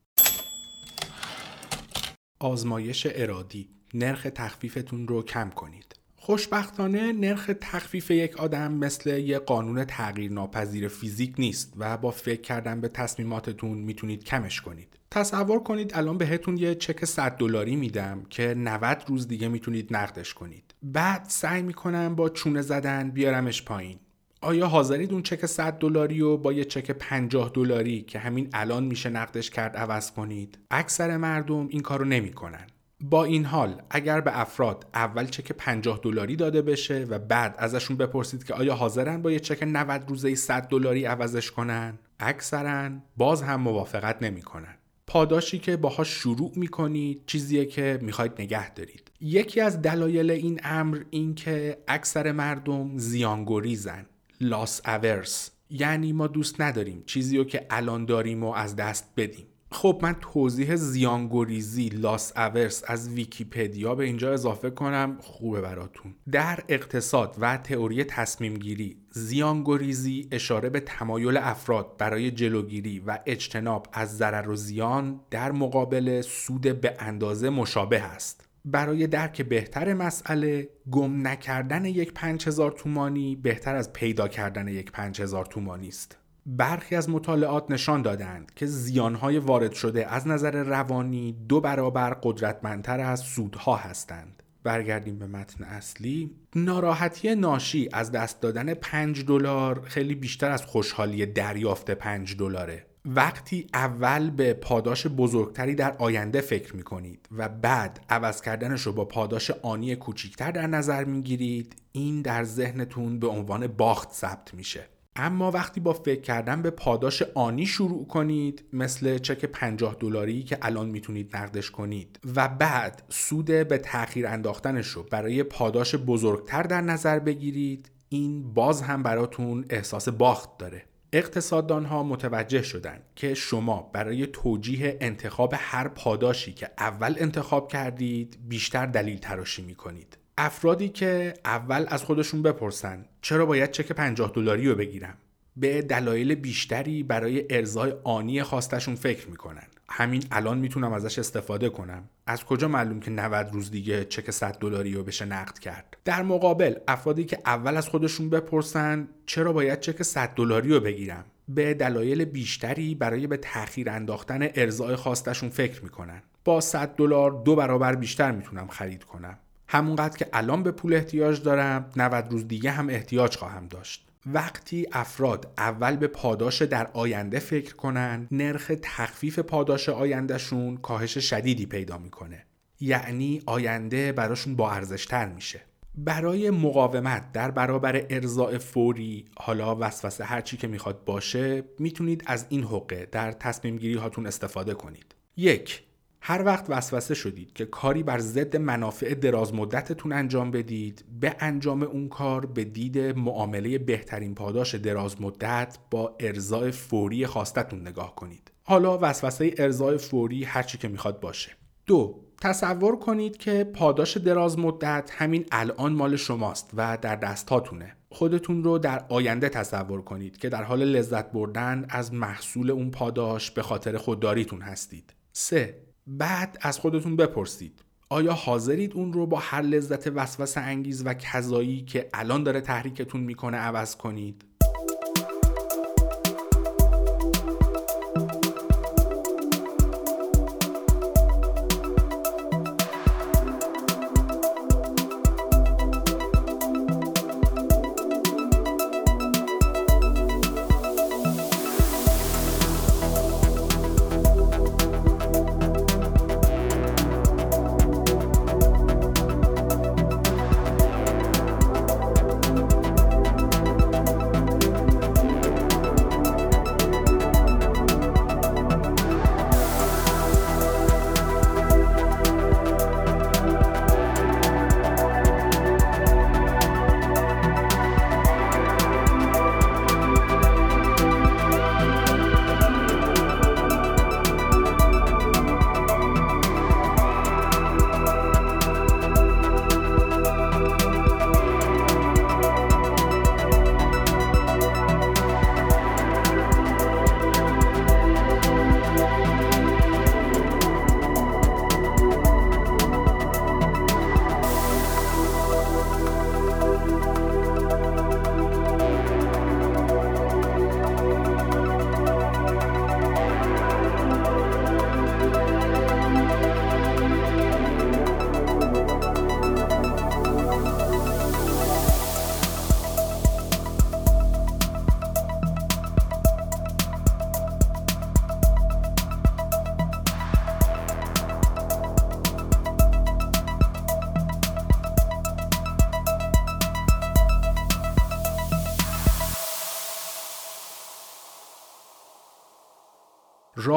آزمایش ارادی نرخ تخفیفتون رو کم کنید خوشبختانه نرخ تخفیف یک آدم مثل یه قانون تغییر ناپذیر فیزیک نیست و با فکر کردن به تصمیماتتون می‌تونید کمش کنید. تصور کنید الان بهتون یه چک 100 دلاری میدم که 90 روز دیگه می‌تونید نقدش کنید. بعد سعی می‌کنم با چونه زدن بیارمش پایین. آیا حاضرید اون چک 100 دلاری رو با یه چک 50 دلاری که همین الان میشه نقدش کرد عوض کنید؟ اکثر مردم این کارو نمی‌کنن. با این حال اگر به افراد اول چک 50 دلاری داده بشه و بعد ازشون بپرسید که آیا حاضرن با یه چک 90 روزه 100 دلاری عوضش کنن اکثرا باز هم موافقت نمی‌کنن پاداشی که باهاش شروع می‌کنید چیزیه که می‌خواید نگه دارید یکی از دلایل این امر این که اکثر مردم زیانگریزن لاس اورس یعنی ما دوست نداریم چیزی رو که الان داریم و از دست بدیم. خب من توضیح زیانگوریزی لاس اورس از ویکیپدیا به اینجا اضافه کنم. خوبه براتون. در اقتصاد و تئوری تصمیم گیری زیانگوریزی اشاره به تمایل افراد برای جلوگیری و اجتناب از ضرر و زیان در مقابل سود به اندازه مشابه است. برای درک بهتر مسئله گم نکردن یک 5000 تومانی بهتر از پیدا کردن یک 5000 تومانی است. برخی از مطالعات نشان دادند که زیانهای وارد شده از نظر روانی دو برابر قدرتمندتر از سودها هستند. برگردیم به متن اصلی. ناراحتی ناشی از دست دادن 5 دلار خیلی بیشتر از خوشحالی دریافت 5 دلاره. وقتی اول به پاداش بزرگتری در آینده فکر می کنید و بعد عوض کردنش رو با پاداش آنی کوچیکتر در نظر می گیرید این در ذهنتون به عنوان باخت ثبت میشه. اما وقتی با فکر کردن به پاداش آنی شروع کنید مثل چک 50 دلاری که الان می‌تونید نقدش کنید و بعد سود به تاخیر انداختنش رو برای پاداش بزرگتر در نظر بگیرید این باز هم براتون احساس باخت داره. اقتصاددان ها متوجه شدن که شما برای توجیه انتخاب هر پاداشی که اول انتخاب کردید بیشتر دلیل تراشی می کنید. افرادی که اول از خودشون بپرسن چرا باید چک 50 دلاری رو بگیرم به دلایل بیشتری برای ارزای آنی خواستشون فکر می‌کنن همین الان می‌تونم ازش استفاده کنم. از کجا معلوم که 90 روز دیگه چک 100 دلاری رو بشه نقد کرد؟ در مقابل افرادی که اول از خودشون بپرسن چرا باید چک 100 دلاری رو بگیرم؟ به دلایل بیشتری برای به تاخیر انداختن ارزای خواستشون فکر می‌کنن. با 100 دلار دو برابر بیشتر می‌تونم خرید کنم. همونقدر که الان به پول احتیاج دارم 90 روز دیگه هم احتیاج خواهم داشت. وقتی افراد اول به پاداش در آینده فکر کنن نرخ تخفیف پاداش آیندهشون کاهش شدیدی پیدا می‌کنه. یعنی آینده براشون با ارزشتر میشه. برای مقاومت در برابر ارزاع فوری حالا وسوسه هرچی که می‌خواد باشه می‌تونید از این حقه در تصمیم گیری هاتون استفاده کنید. یک هر وقت وسوسه شدید که کاری بر ضد منافع دراز مدتتون انجام بدید به انجام اون کار به دید معامله بهترین پاداش دراز مدت با ارزای فوری خواستتون نگاه کنید. حالا وسوسه ارزای فوری هرچی که می‌خواد باشه. دو تصور کنید که پاداش دراز مدت همین الان مال شماست و در دستاتونه. خودتون رو در آینده تصور کنید که در حال لذت بردن از محصول اون پاداش به خاطر خودداریتون هستید. 3. بعد از خودتون بپرسید. آیا حاضرید اون رو با هر لذت وسوسه انگیز و کذایی که الان داره تحریکتون می‌کنه عوض کنید؟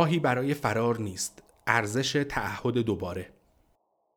راهی برای فرار نیست. ارزش تعهد دوباره.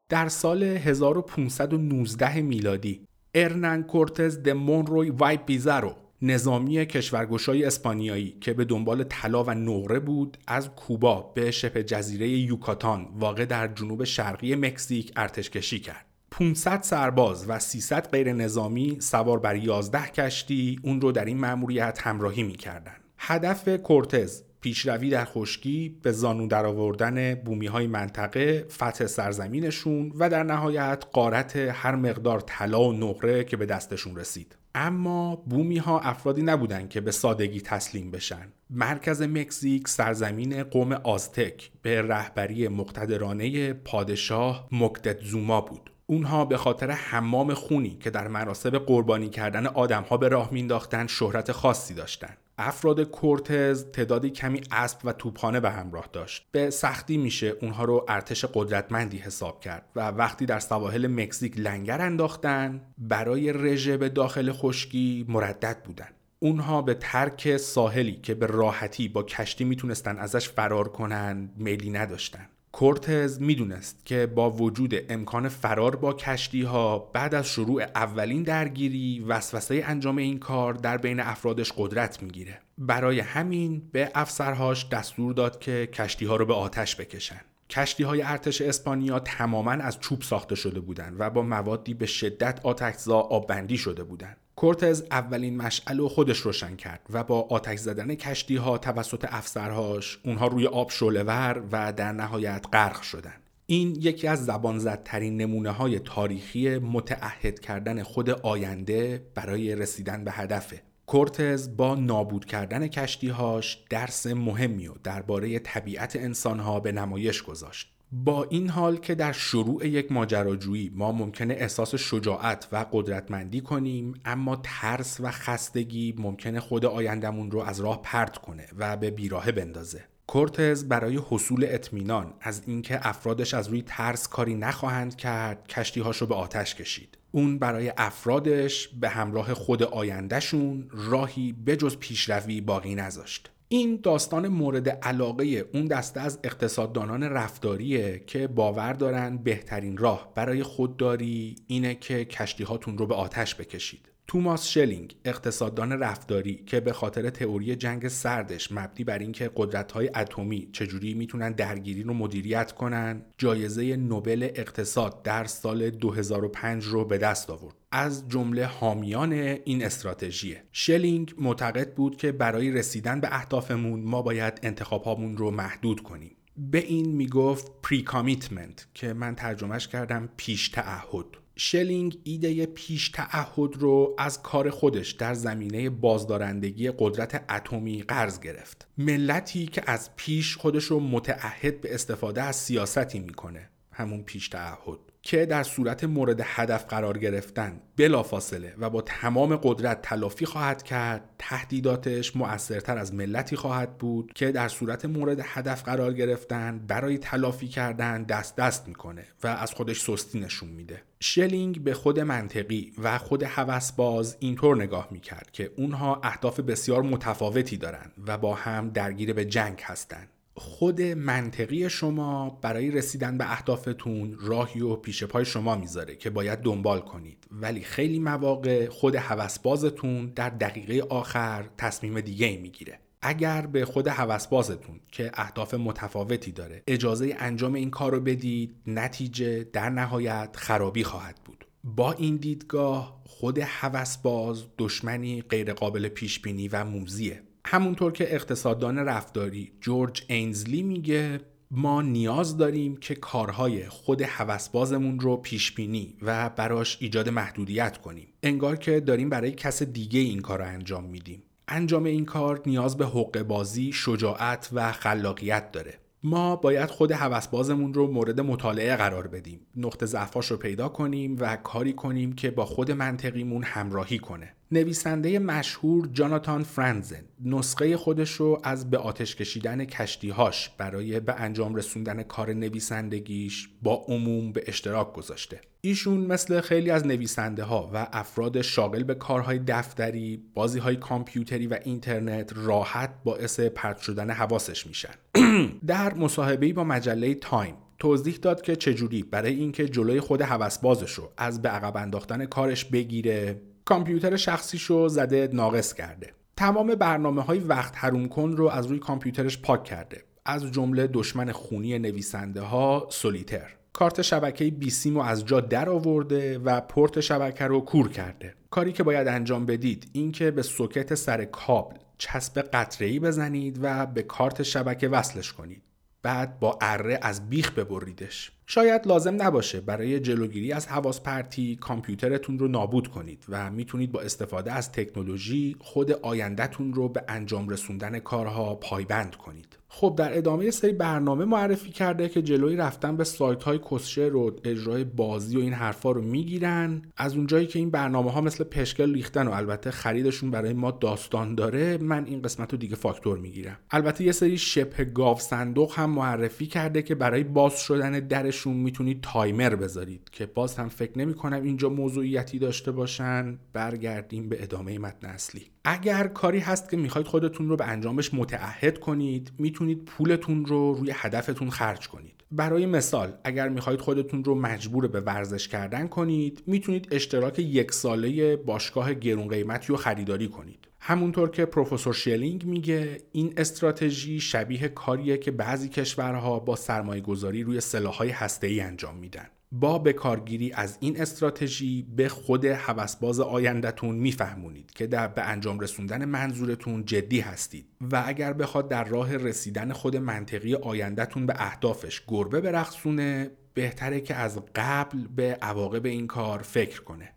در سال 1519 میلادی ارنان کورتز د مونروی وای پیزارو نظامی کشورگشای اسپانیایی که به دنبال طلا و نقره بود از کوبا به شبه جزیره یوکاتان واقع در جنوب شرقی مکزیک ارتش کشی کرد. 500 سرباز و 300 غیر نظامی سوار بر 11 کشتی اون رو در این مأموریت همراهی می‌کردند. هدف کورتز پیشروی در خشکی به زانو درآوردن بومی های منطقه فتح سرزمینشون و در نهایت قارت هر مقدار طلا و نقره که به دستشون رسید. اما بومی ها افرادی نبودند که به سادگی تسلیم بشن. مرکز مکزیک سرزمین قوم آزتک به رهبری مقتدرانه پادشاه مکدتزوما بود. اونها به خاطر حمام خونی که در مراسم قربانی کردن آدمها به راه مینداختند شهرت خاصی داشتند افراد کورتز تعدادی کمی اسب و توپخانه به همراه داشت. به سختی میشه اونها رو ارتش قدرتمندی حساب کرد و وقتی در سواحل مکزیک لنگر انداختن برای رژه به داخل خشکی مردد بودن. اونها به ترک ساحلی که به راحتی با کشتی می‌تونستن ازش فرار کنن میلی نداشتن. کورتز می‌دونست که با وجود امکان فرار با کشتی ها بعد از شروع اولین درگیری وسوسه انجام این کار در بین افرادش قدرت می‌گیره. برای همین به افسرهاش دستور داد که کشتی ها رو به آتش بکشن. کشتی های ارتش اسپانیا تماما از چوب ساخته شده بودند و با موادی به شدت آتشزا آببندی شده بودند کورتز اولین مشعل رو خودش روشن کرد و با آتش زدن کشتی ها توسط افسرهاش اونها روی آب شلور و در نهایت غرق شدند. این یکی از زبان زدترین نمونه های تاریخی متعهد کردن خود آینده برای رسیدن به هدفه. کورتز با نابود کردن کشتیهاش درس مهمی و درباره طبیعت انسانها به نمایش گذاشت. با این حال که در شروع یک ماجراجویی ما ممکنه احساس شجاعت و قدرتمندی کنیم اما ترس و خستگی ممکنه خود آیندمون رو از راه پرت کنه و به بیراهه بندازه. کورتز برای حصول اطمینان از اینکه افرادش از روی ترس کاری نخواهند کرد کشتیهاش به آتش کشید. اون برای افرادش به همراه خود آیندهشون راهی بجز پیشروی باقی نذاشت. این داستان مورد علاقه اون دسته از اقتصاددانان رفتاریه که باور دارن بهترین راه برای خودداری اینه که کشتی هاتون رو به آتش بکشید. توماس شلینگ اقتصاددان رفتاری که به خاطر تئوری جنگ سردش مبنی بر اینکه قدرت‌های اتمی چجوری می‌تونن درگیری رو مدیریت کنن جایزه نوبل اقتصاد در سال 2005 رو به دست آورد از جمله حامیان این استراتژی شلینگ معتقد بود که برای رسیدن به اهدافمون ما باید انتخابهامون رو محدود کنیم. به این می‌گفت precommitment که من ترجمهش کردم پیش تعهد شلینگ ایده پیش تعهد رو از کار خودش در زمینه بازدارندگی قدرت اتمی قرض گرفت. ملتی که از پیش خودش رو متعهد به استفاده از سیاستی می‌کنه. همون پیش تعهد که در صورت مورد هدف قرار گرفتن بلافاصله و با تمام قدرت تلافی خواهد کرد تهدیداتش مؤثرتر از ملتی خواهد بود که در صورت مورد هدف قرار گرفتن برای تلافی کردن دست دست می‌کنه و از خودش سستی نشون میده. شلینگ به خود منطقی و خود هوسباز اینطور نگاه می‌کرد که اونها اهداف بسیار متفاوتی دارند و با هم درگیر به جنگ هستند خود منطقی شما برای رسیدن به اهدافتون راهی و پیش پای شما می‌ذاره که باید دنبال کنید. ولی خیلی مواقع خود هوسبازتون در دقیقه آخر تصمیم دیگه می‌گیره. اگر به خود هوسبازتون که اهداف متفاوتی داره اجازه انجام این کار رو بدید نتیجه در نهایت خرابی خواهد بود. با این دیدگاه خود هوسباز دشمنی غیرقابل پیش بینی و موزیه. همونطور که اقتصاددان رفتاری جورج اینزلی میگه ما نیاز داریم که کارهای خود هوسبازمون رو پیش بینی و براش ایجاد محدودیت کنیم. انگار که داریم برای کس دیگه این کار رو انجام میدیم. انجام این کار نیاز به حق بازی، شجاعت و خلاقیت داره. ما باید خود هوسبازمون رو مورد مطالعه قرار بدیم. نقطه ضعفاش رو پیدا کنیم و کاری کنیم که با خود منطقیمون همراهی کنه. نویسنده مشهور جاناتان فرانزن نسخه خودش رو از به آتش کشیدن کشتیهاش برای به انجام رسوندن کار نویسندگیش با عموم به اشتراک گذاشته ایشون مثل خیلی از نویسنده ها و افراد شاغل به کارهای دفتری، بازی های کامپیوتری و اینترنت راحت باعث پرت شدن حواسش میشن. در مصاحبه‌ای با مجله تایم توضیح داد که چجوری برای اینکه جلوی خود هوسبازش رو از به عقب انداختن کارش بگیره کامپیوتر شخصیشو زده ناقص کرده. تمام برنامه های وقت حروم کن رو از روی کامپیوترش پاک کرده. از جمله دشمن خونی نویسنده ها Solitaire. کارت شبکه بیسیم رو از جا در آورده و پورت شبکه رو کور کرده. کاری که باید انجام بدید اینکه به سوکت سر کابل چسب قطره‌ای بزنید و به کارت شبکه وصلش کنید. بعد با اره از بیخ ببریدش. شاید لازم نباشه برای جلوگیری از حواس پرتی کامپیوترتون رو نابود کنید و می‌تونید با استفاده از تکنولوژی خود آیندهتون رو به انجام رسوندن کارها پایبند کنید. خب در ادامه سری برنامه معرفی کرده که جلوی رفتن به سایت های کسچه رو اجرای بازی و این حرفا رو می‌گیرن. از اونجایی که این برنامه ها مثل پشکل ریختن و البته خریدشون برای ما داستان داره من این قسمت رو دیگه فاکتور می‌گیرم. البته یه سری شبه گاو صندوق هم معرفی کرده که برای باز شدن درشون می‌تونید تایمر بذارید که باز هم فکر نمی کنم اینجا موضوعیتی داشته باشن. برگردیم به ادامه متن اصلی. اگر کاری هست که می‌خواید خودتون رو به انجامش متعهد کنید می‌تونید پولتون رو روی هدفتون خرج کنید. برای مثال اگر می‌خواهید خودتون رو مجبور به ورزش کردن کنید می‌تونید اشتراک یک ساله باشگاه گرون قیمتی رو خریداری کنید. همونطور که پروفسور شلینگ میگه این استراتژی شبیه کاریه که بعضی کشورها با سرمایه گذاری روی سلاحهای هسته‌ای انجام میدن. با بکارگیری از این استراتژی به خود حوسباز آیندهتون میفهمونید که در به انجام رسوندن منظورتون جدی هستید و اگر بخواد در راه رسیدن خود منطقی آیندهتون به اهدافش گربه برقصونه بهتره که از قبل به عواقب این کار فکر کنه.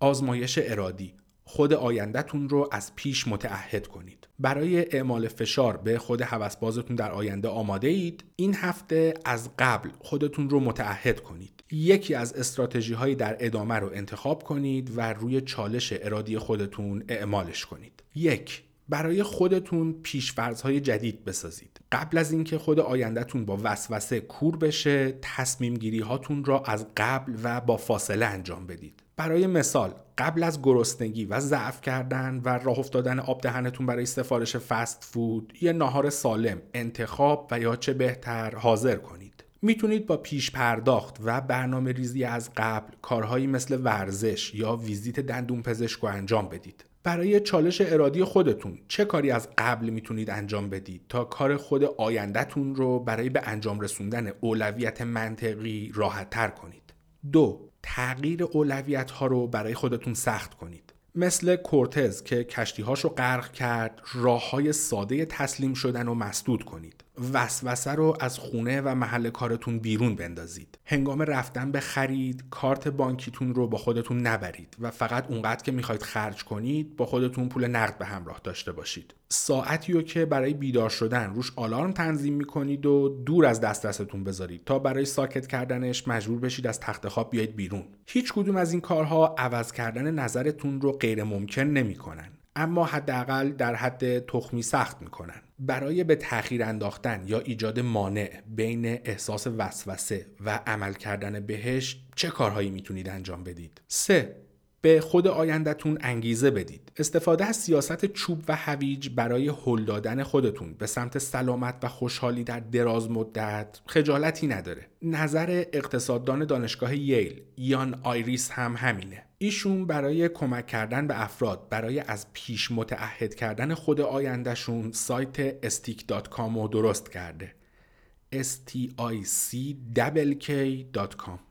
آزمایش ارادی. خود آیندهتون رو از پیش متعهد کنید. برای اعمال فشار به خود حوسبازتون در آینده آماده اید این هفته از قبل خودتون رو متعهد کنید. یکی از استراتژی های در ادامه رو انتخاب کنید و روی چالش ارادی خودتون اعمالش کنید. یک برای خودتون پیشفرزهای جدید بسازید. قبل از اینکه خود آیندهتون با وسوسه کور بشه تصمیم گیری هاتون را از قبل و با فاصله انجام بدید. برای مثال قبل از گرسنگی و ضعف کردن و راه افتادن آب دهنتون برای سفارش فست فود یه ناهار سالم انتخاب و یا چه بهتر حاضر کنید. می‌تونید با پیش پرداخت و برنامه ریزی از قبل کارهایی مثل ورزش یا ویزیت دندون پزشک انجام بدید. برای چالش ارادی خودتون چه کاری از قبل می‌تونید انجام بدید تا کار خود آیندهتون رو برای به انجام رسوندن اولویت منطقی راحت تر کنید؟ دو تغییر اولویت ها رو برای خودتون سخت کنید. مثل کورتز که کشتیهاش رو غرق کرد راه های ساده تسلیم شدن رو مسدود کنید. وسوسه رو از خونه و محل کارتون بیرون بندازید. هنگام رفتن به خرید کارت بانکیتون رو با خودتون نبرید و فقط اونقدر که می‌خواید خرج کنید با خودتون پول نقد به همراه داشته باشید. ساعتی رو که برای بیدار شدن روش آلارم تنظیم می‌کنید و دور از دسترستون بذارید. تا برای ساکت کردنش مجبور بشید از تخت خواب بیاید بیرون. هیچ کدوم از این کارها عوض کردن نظرتون رو غیر ممکن نمی‌کنن. اما حداقل در حد تخمی سخت می‌کنن. برای به تاخیر انداختن یا ایجاد مانع بین احساس وسوسه و عمل کردن بهش چه کارهایی می‌تونید انجام بدید 3 به خود آیندهتون انگیزه بدید. استفاده از سیاست چوب و هویج برای هل دادن خودتون به سمت سلامت و خوشحالی در دراز مدت خجالتی نداره. نظر اقتصاددان دانشگاه ییل یان آیریس هم همینه. ایشون برای کمک کردن به افراد برای از پیش متعهد کردن خود آیندهشون سایت استیک.com رو درست کرده. stick.com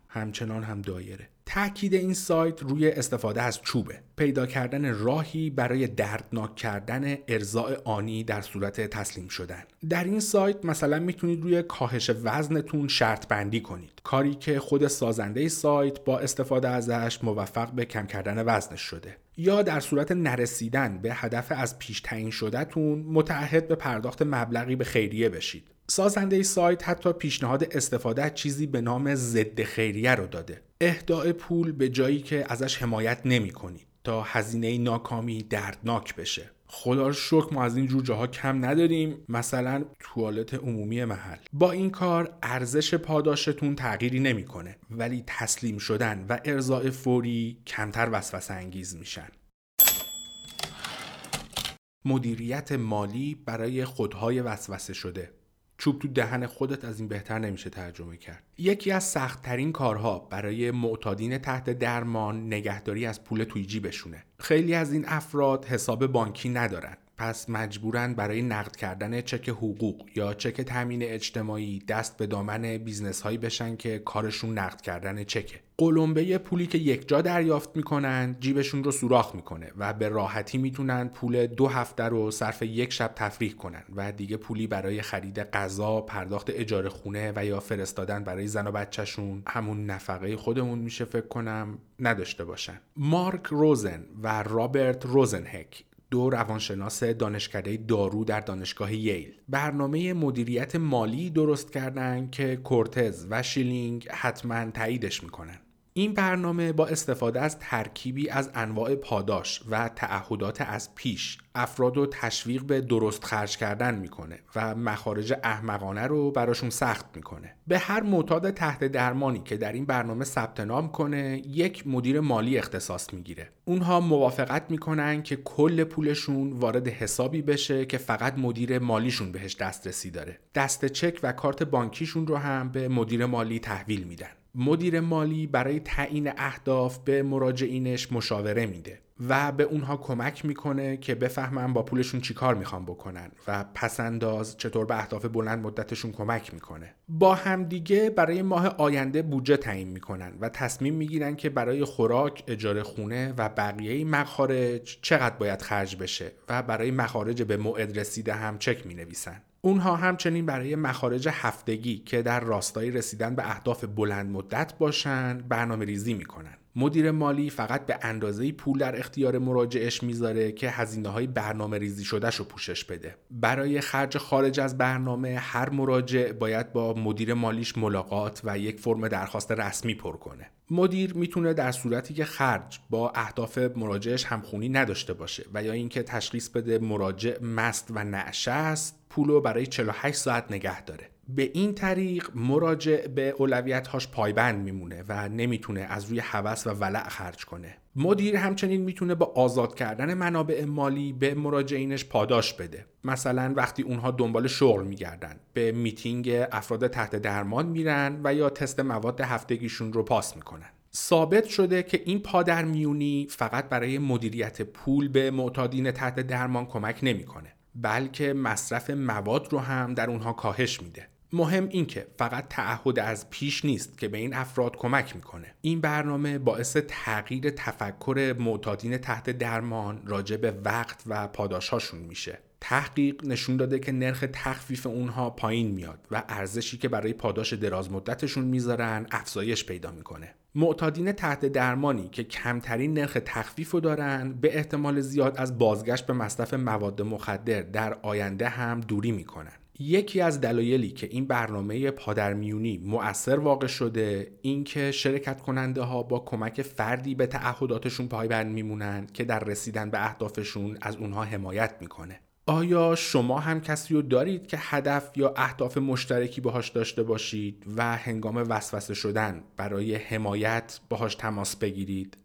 همچنان هم دایره. تاکید این سایت روی استفاده از چوبه. پیدا کردن راهی برای دردناک کردن ارزاع آنی در صورت تسلیم شدن. در این سایت مثلا می‌تونید روی کاهش وزنتون شرط بندی کنید. کاری که خود سازنده سایت با استفاده ازش موفق به کم کردن وزنش شده. یا در صورت نرسیدن به هدف از پیش تعیین شدهتون متعهد به پرداخت مبلغی به خیریه بشید. سازنده سایت حتی پیشنهاد استفاده از چیزی به نام ضد خیریه رو داده. اهداع پول به جایی که ازش حمایت نمی کنید تا هزینه ناکامی دردناک بشه. خدا شکر ما از این جور جاها کم نداریم. مثلا توالت عمومی محل. با این کار ارزش پاداشتون تغییری نمی‌کنه ولی تسلیم شدن و ارضاع فوری کمتر وسوسه انگیز میشن. مدیریت مالی برای خودهای وسوسه شده. چوب تو دهن خودت از این بهتر نمیشه ترجمه کرد. یکی از سختترین کارها برای معتادین تحت درمان نگهداری از پول توی جیبشونه خیلی از این افراد حساب بانکی ندارن. پس مجبورن برای نقد کردن چک حقوق یا چک تامین اجتماعی دست به دامن business هایی بشن که کارشون نقد کردن چکه قلمبه پولی که یک جا دریافت می‌کنن جیبشون رو سوراخ می‌کنه و به راحتی می‌تونن پول دو هفته رو صرف یک شب تفریح کنن و دیگه پولی برای خرید غذا، پرداخت اجاره خونه و یا فرستادن برای زن و بچهشون همون نفقه خودمون میشه فکر کنم نداشته باشن. مارک روزن و رابرت روزنهک دو روانشناس دانشکده دارو در دانشگاه ییل. برنامه مدیریت مالی درست کردن که کورتز و شیلینگ حتما تاییدش می‌کنن. این برنامه با استفاده از ترکیبی از انواع پاداش و تعهدات از پیش افراد رو تشویق به درست خرج کردن می‌کنه و مخارج احمقانه رو براشون سخت می‌کنه. به هر معتاد تحت درمانی که در این برنامه ثبت نام کنه یک مدیر مالی اختصاص می‌گیره. اونها موافقت می‌کنن که کل پولشون وارد حسابی بشه که فقط مدیر مالیشون بهش دسترسی داره. دست چک و کارت بانکیشون رو هم به مدیر مالی تحویل میدن. مدیر مالی برای تعیین اهداف به مراجعینش مشاوره میده و به اونها کمک می‌کنه که بفهمن با پولشون چیکار می‌خوان بکنن و پسنداز چطور به اهداف بلند مدتشون کمک می‌کنه. با همدیگه برای ماه آینده بودجه تعیین می‌کنن و تصمیم می‌گیرن که برای خوراک اجاره خونه و بقیه مخارج چقدر باید خرج بشه و برای مخارج به موعد رسیده هم چک می‌نویسن. اونها همچنین برای مخارج هفتگی که در راستای رسیدن به اهداف بلند مدت باشن برنامه ریزی می‌کنن. مدیر مالی فقط به اندازه پول در اختیار مراجعش می‌ذاره که هزینه های برنامه ریزی شدهش رو پوشش بده. برای خرج خارج از برنامه هر مراجع باید با مدیر مالیش ملاقات و یک فرم درخواست رسمی پر کنه. مدیر می‌تونه در صورتی که خرج با اهداف مراجعش همخونی نداشته باشه و یا اینکه تشخیص بده مراجع مست و نعشه است پول رو برای 48 ساعت نگه داره. به این طریق مراجع به اولویت‌هاش پایبند میمونه و نمی‌تونه از روی هوس و ولع خرج کنه. مدیر همچنین می‌تونه با آزاد کردن منابع مالی به مراجعینش پاداش بده. مثلا وقتی اونها دنبال شغل میگردن به میتینگ افراد تحت درمان میرن و یا تست مواد هفتگیشون رو پاس می‌کنن. ثابت شده که این پادرمیونی فقط برای مدیریت پول به معتادین تحت درمان کمک نمی‌کنه بلکه مصرف مواد رو هم در اونها کاهش میده. مهم این که فقط تعهد از پیش نیست که به این افراد کمک می‌کنه. این برنامه باعث تغییر تفکر معتادین تحت درمان راجع به وقت و پاداشهاشون میشه. تحقیق نشون داده که نرخ تخفیف اونها پایین میاد و ارزشی که برای پاداش دراز مدتشون می‌ذارن افزایش پیدا می‌کنه. معتادین تحت درمانی که کمترین نرخ تخفیف رو دارن به احتمال زیاد از بازگشت به مصرف مواد مخدر در آینده هم دوری می‌کنن. یکی از دلایلی که این برنامه پادرمیونی مؤثر واقع شده اینکه شرکت کننده ها با کمک فردی به تعهداتشون پایبند میمونن که در رسیدن به اهدافشون از اونها حمایت می‌کنه آیا شما هم کسی رو دارید که هدف یا اهداف مشترکی باهاش داشته باشید و هنگام وسوسه شدن برای حمایت باهاش تماس بگیرید؟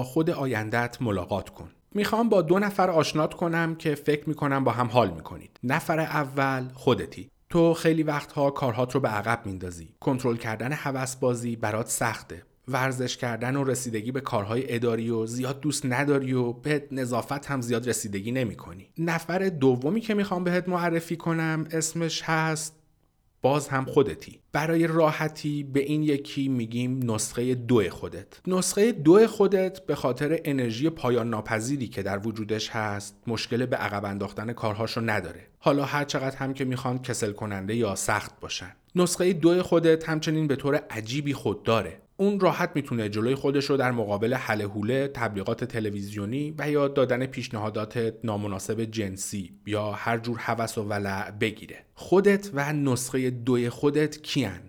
با خود آیندت ملاقات کن. می‌خوام با دو نفر آشنات کنم که فکر می‌کنم با هم حال می‌کنید. نفر اول خودتی. تو خیلی وقتها کارهات رو به عقب میندازی کنترل کردن حوس بازی برات سخته. ورزش کردن و رسیدگی به کارهای اداری و زیاد دوست نداری و به نظافت هم زیاد رسیدگی نمی کنی. نفر دومی که می‌خوام بهت معرفی کنم اسمش هست باز هم خودتی. برای راحتی به این یکی میگیم نسخه دو خودت. نسخه دو خودت به خاطر انرژی پایان ناپذیری که در وجودش هست مشکل به عقب انداختن کارهاشو نداره. حالا هر چقدر هم که می‌خوان کسل کننده یا سخت باشن. نسخه دو خودت همچنین به طور عجیبی خود داره. اون راحت می‌تونه جلوی خودش رو در مقابل حل حوله تبلیغات تلویزیونی و یا دادن پیشنهادات نامناسب جنسی یا هر جور هوس و ولع بگیره. خودت و نسخه دوی خودت کیان؟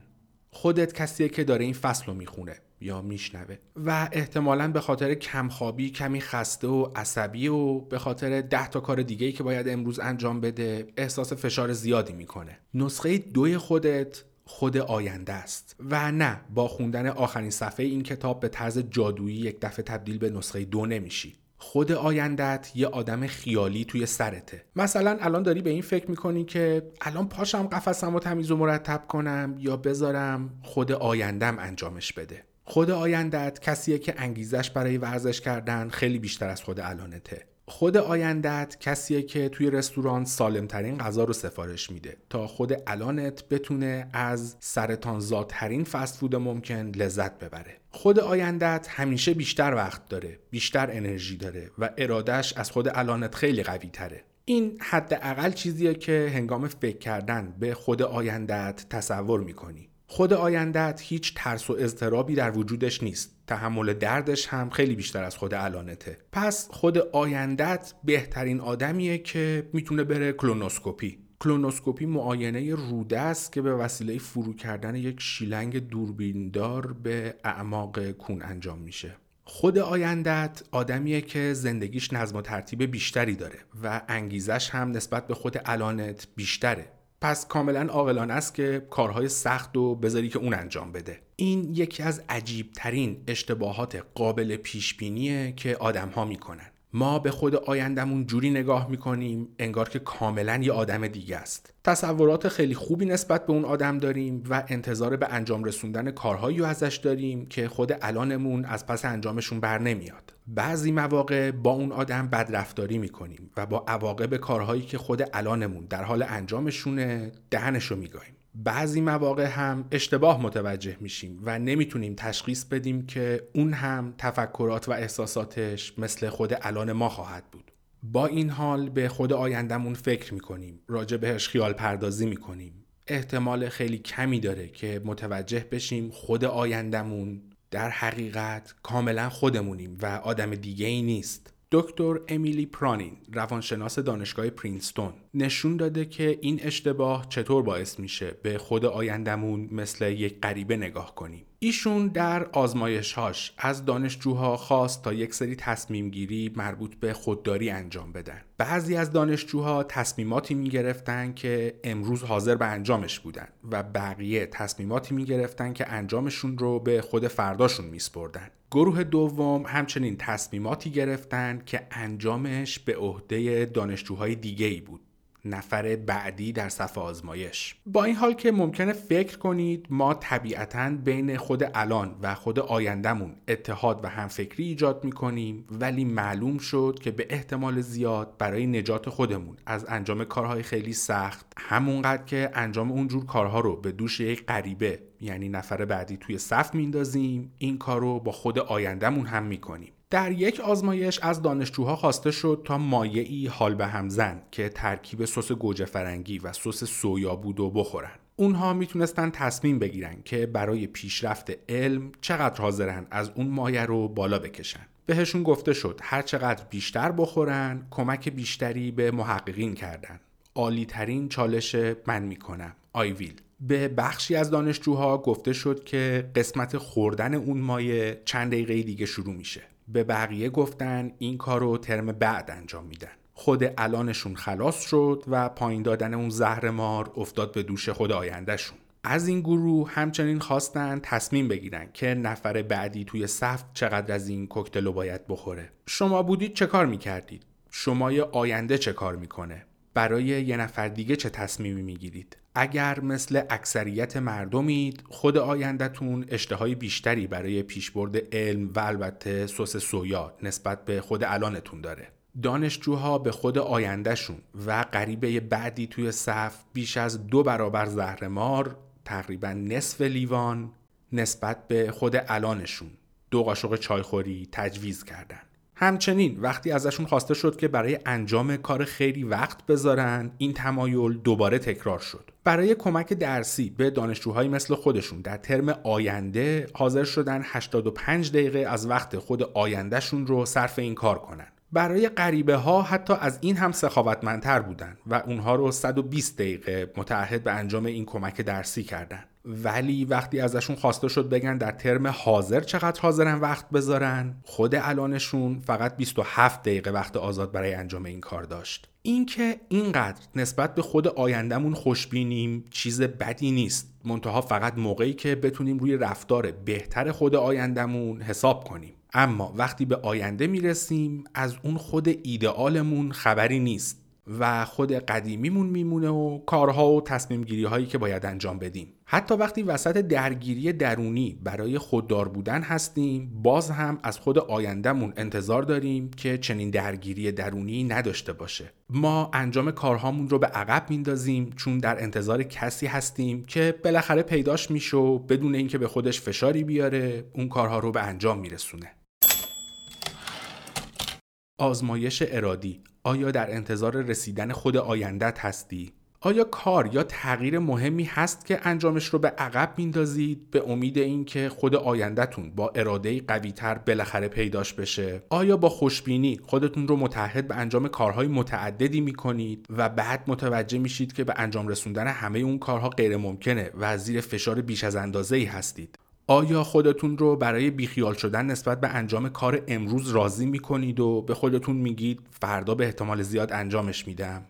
خودت کسیه که داره این فصل رو می‌خونه یا میشنوه؟ و احتمالا به خاطر کمخوابی کمی خسته و عصبی و به خاطر ده تا کار دیگه که باید امروز انجام بده احساس فشار زیادی می‌کنه. نسخه دوی خودت خود آینده است. و نه با خوندن آخرین صفحه این کتاب به طرز جادویی یک دفعه تبدیل به نسخه دو نمیشی. خود آیندت یه آدم خیالی توی سرته. مثلا الان داری به این فکر می‌کنی که الان پاشم قفسم و تمیز و مرتب کنم یا بذارم خود آیندم انجامش بده. خود آیندت کسیه که انگیزش برای ورزش کردن خیلی بیشتر از خود الانته. خود آیندت کسیه که توی رستوران سالمترین غذا رو سفارش میده تا خود الانت بتونه از سرطانزاترین فست فود ممکن لذت ببره. خود آیندت همیشه بیشتر وقت داره بیشتر انرژی داره و ارادش از خود الانت خیلی قوی تره این حداقل چیزیه که هنگام فکر کردن به خود آیندت تصور می‌کنی. خود آیندت هیچ ترس و اضطرابی در وجودش نیست. تحمل دردش هم خیلی بیشتر از خود الانته پس خود آیندت بهترین آدمیه که می‌تونه بره کلونوسکوپی. کلونوسکوپی معاینه روده است که به وسیله فرو کردن یک شیلنگ دوربیندار به اعماق کون انجام میشه. خود آیندت آدمیه که زندگیش نظم و ترتیب بیشتری داره و انگیزش هم نسبت به خود الانت بیشتره. پس کاملا عاقلانه است که کارهای سخت و بذاری که اون انجام بده. این یکی از عجیب ترین اشتباهات قابل پیش بینیه که آدم ها می‌کنن. ما به خود آیندمون جوری نگاه می‌کنیم انگار که کاملا یه آدم دیگه است. تصورات خیلی خوبی نسبت به اون آدم داریم و انتظار به انجام رسوندن کارهایی ازش داریم که خود الانمون از پس انجامشون بر نمیاد. بعضی مواقع با اون آدم بدرفتاری می‌کنیم و با عواقب کارهایی که خود الانمون در حال انجامشونه دهنشو میگاییم بعضی مواقع هم اشتباه متوجه میشیم و نمی‌تونیم تشخیص بدیم که اون هم تفکرات و احساساتش مثل خود الان ما خواهد بود. با این حال به خود آیندهمون فکر می‌کنیم راجع بهش خیال پردازی می‌کنیم. احتمال خیلی کمی داره که متوجه بشیم خود آیندهمون در حقیقت کاملا خودمونیم و آدم دیگه ای نیست. دکتر امیلی پرانین روانشناس دانشگاه پرینستون نشون داده که این اشتباه چطور باعث میشه به خود آیندمون مثل یک غریبه نگاه کنیم. ایشون در آزمایشهاش از دانشجوها خواست تا یک سری تصمیم گیری مربوط به خودداری انجام بدن بعضی از دانشجوها تصمیماتی می گرفتن که امروز حاضر به انجامش بودن و بقیه تصمیماتی می گرفتن که انجامشون رو به خود فرداشون می سپردن. گروه دوم همچنین تصمیماتی گرفتن که انجامش به عهده دانشجوهای دیگه ای بود نفر بعدی در صفحه آزمایش. با این حال که ممکنه فکر کنید ما طبیعتا بین خود الان و خود آیندهمون اتحاد و همفکری ایجاد می‌کنیم ولی معلوم شد که به احتمال زیاد برای نجات خودمون از انجام کارهای خیلی سخت همونقدر که انجام اونجور کارها رو به دوش یک غریبه یعنی نفر بعدی توی صف میندازیم این کار رو با خود آیندهمون هم می‌کنیم. در یک آزمایش از دانشجوها خواسته شد تا مایعی حال به همزن که ترکیب سس گوجه فرنگی و سس سویا بود و بخورن. اونها می‌تونستن تصمیم بگیرن که برای پیشرفت علم چقدر حاضرن از اون مایه رو بالا بکشن. بهشون گفته شد هر چقدر بیشتر بخورن کمک بیشتری به محققین کردن. عالی ترین چالش من می‌کنم آیویل. به بخشی از دانشجوها گفته شد که قسمت خوردن اون مایه چند دقیقه دیگه شروع میشه. به بقیه گفتن این کار رو ترم بعد انجام میدن. خود الانشون خلاص شد و پایین دادن اون زهر مار افتاد به دوش خود آیندهشون. از این گروه همچنین خواستن تصمیم بگیرن که نفر بعدی توی صف چقدر از این کوکتلو باید بخوره. شما بودید چه کار می‌کردید؟ شما آینده چه کار می‌کنه؟ برای یه نفر دیگه چه تصمیمی می‌گیرید؟ اگر مثل اکثریت مردمید خود آیندهتون اشتهای بیشتری برای پیشبرد علم و البته سس سویا نسبت به خود الانتون داره. دانشجوها به خود آیندهشون و غریبه بعدی توی صف بیش از دو برابر زهرمار تقریبا نصف لیوان نسبت به خود الانشون دو قاشق چایخوری تجویز کردن. همچنین وقتی ازشون خواسته شد که برای انجام کار خیلی وقت بذارن این تمایل دوباره تکرار شد. برای کمک درسی به دانشجوهایی مثل خودشون در ترم آینده حاضر شدن 85 دقیقه از وقت خود آیندهشون رو صرف این کار کنن. برای غریبه ها حتی از این هم سخاوتمندتر بودن و اونها رو 120 دقیقه متعهد به انجام این کمک درسی کردن. ولی وقتی ازشون خواسته شد بگن در ترم حاضر چقدر حاضرن وقت بذارن خود الانشون فقط 27 دقیقه وقت آزاد برای انجام این کار داشت. اینکه اینقدر نسبت به خود آیندهمون خوشبینیم چیز بدی نیست. منتها فقط موقعی که بتونیم روی رفتار بهتر خود آیندهمون حساب کنیم. اما وقتی به آینده می‌رسیم از اون خود ایدئالمون خبری نیست. و خود قدیمیمون میمونه و کارها و تصمیم گیری هایی که باید انجام بدیم. حتی وقتی وسط درگیری درونی برای خوددار بودن هستیم باز هم از خود آیندهمون انتظار داریم که چنین درگیری درونی نداشته باشه. ما انجام کارهامون رو به عقب میندازیم چون در انتظار کسی هستیم که بالاخره پیداش میشه و بدون اینکه به خودش فشاری بیاره اون کارها رو به انجام میرسونه. آزمایش ارادی. آیا در انتظار رسیدن خود آیندت هستی؟ آیا کار یا تغییر مهمی هست که انجامش رو به عقب میندازید؟ به امید اینکه خود آیندهتون با اراده قویتر بالاخره پیداش بشه. آیا با خوشبینی خودتون رو متحد به انجام کارهای متعددی می‌کنید و بعد متوجه میشید که به انجام رسوندن همه اون کارها غیر ممکنه و زیر فشار بیش از اندازه ای هستید؟ آیا خودتون رو برای بیخیال شدن نسبت به انجام کار امروز راضی می‌کنید و به خودتون میگید فردا به احتمال زیاد انجامش میدم؟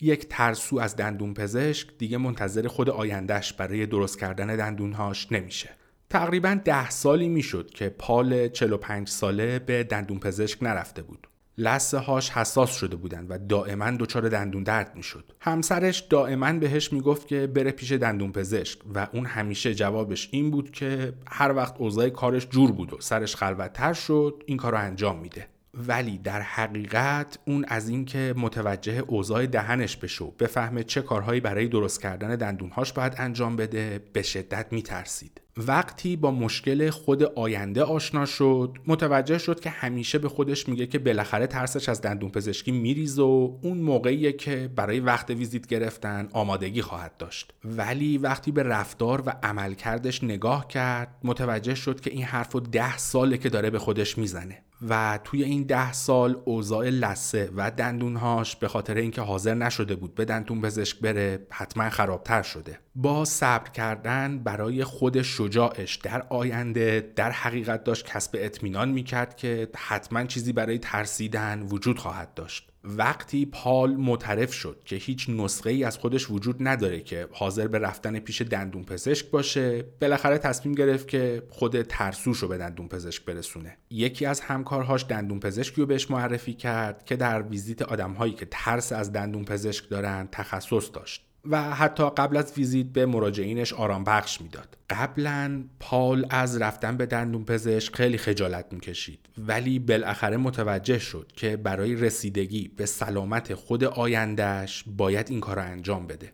یک ترسو از دندون پزشک دیگه منتظر خود آیندهش برای درست کردن دندونهاش نمیشه. تقریبا ده سالی می‌شد که پال 45 ساله به دندون پزشک نرفته بود. لسه هاش حساس شده بودن و دائما دچار دندون درد می‌شد. همسرش دائما بهش می‌گفت که بره پیش دندون پزشک و اون همیشه جوابش این بود که هر وقت اوضاع کارش جور بود و سرش خلوتتر شد این کار رو انجام میده. ولی در حقیقت اون از اینکه متوجه اوضاع دهنش بشه بفهمه چه کارهایی برای درست کردن دندونهاش باید انجام بده به شدت میترسید. وقتی با مشکل خود آینده آشنا شد متوجه شد که همیشه به خودش میگه که بالاخره ترسش از دندون پزشکی میریز و اون موقعیه که برای وقت ویزیت گرفتن آمادگی خواهد داشت. ولی وقتی به رفتار و عملکردش نگاه کرد متوجه شد که این حرف ده ساله که داره به خودش می‌زنه. و توی این ده سال اوضاع لسه و دندونهاش به خاطر اینکه حاضر نشده بود به دندون پزشک بره حتما خرابتر شده. با صبر کردن برای خود شجاعش در آینده در حقیقت داشت کسب اطمینان می‌کرد که حتما چیزی برای ترسیدن وجود خواهد داشت. وقتی پال معترف شد که هیچ نسخه ای از خودش وجود نداره که حاضر به رفتن پیش دندون پزشک باشه بالاخره تصمیم گرفت که خود ترسوش رو به دندون پزشک برسونه. یکی از همکارهاش دندون پزشکی رو بهش معرفی کرد که در ویزیت آدمهایی که ترس از دندون پزشک دارن تخصص داشت. و حتی قبل از ویزیت به مراجعینش آرام بخش می‌داد. قبلا پال از رفتن به دندون پزشک خیلی خجالت می‌کشید ولی بالاخره متوجه شد که برای رسیدگی به سلامت خود آیندهش باید این کار را انجام بده.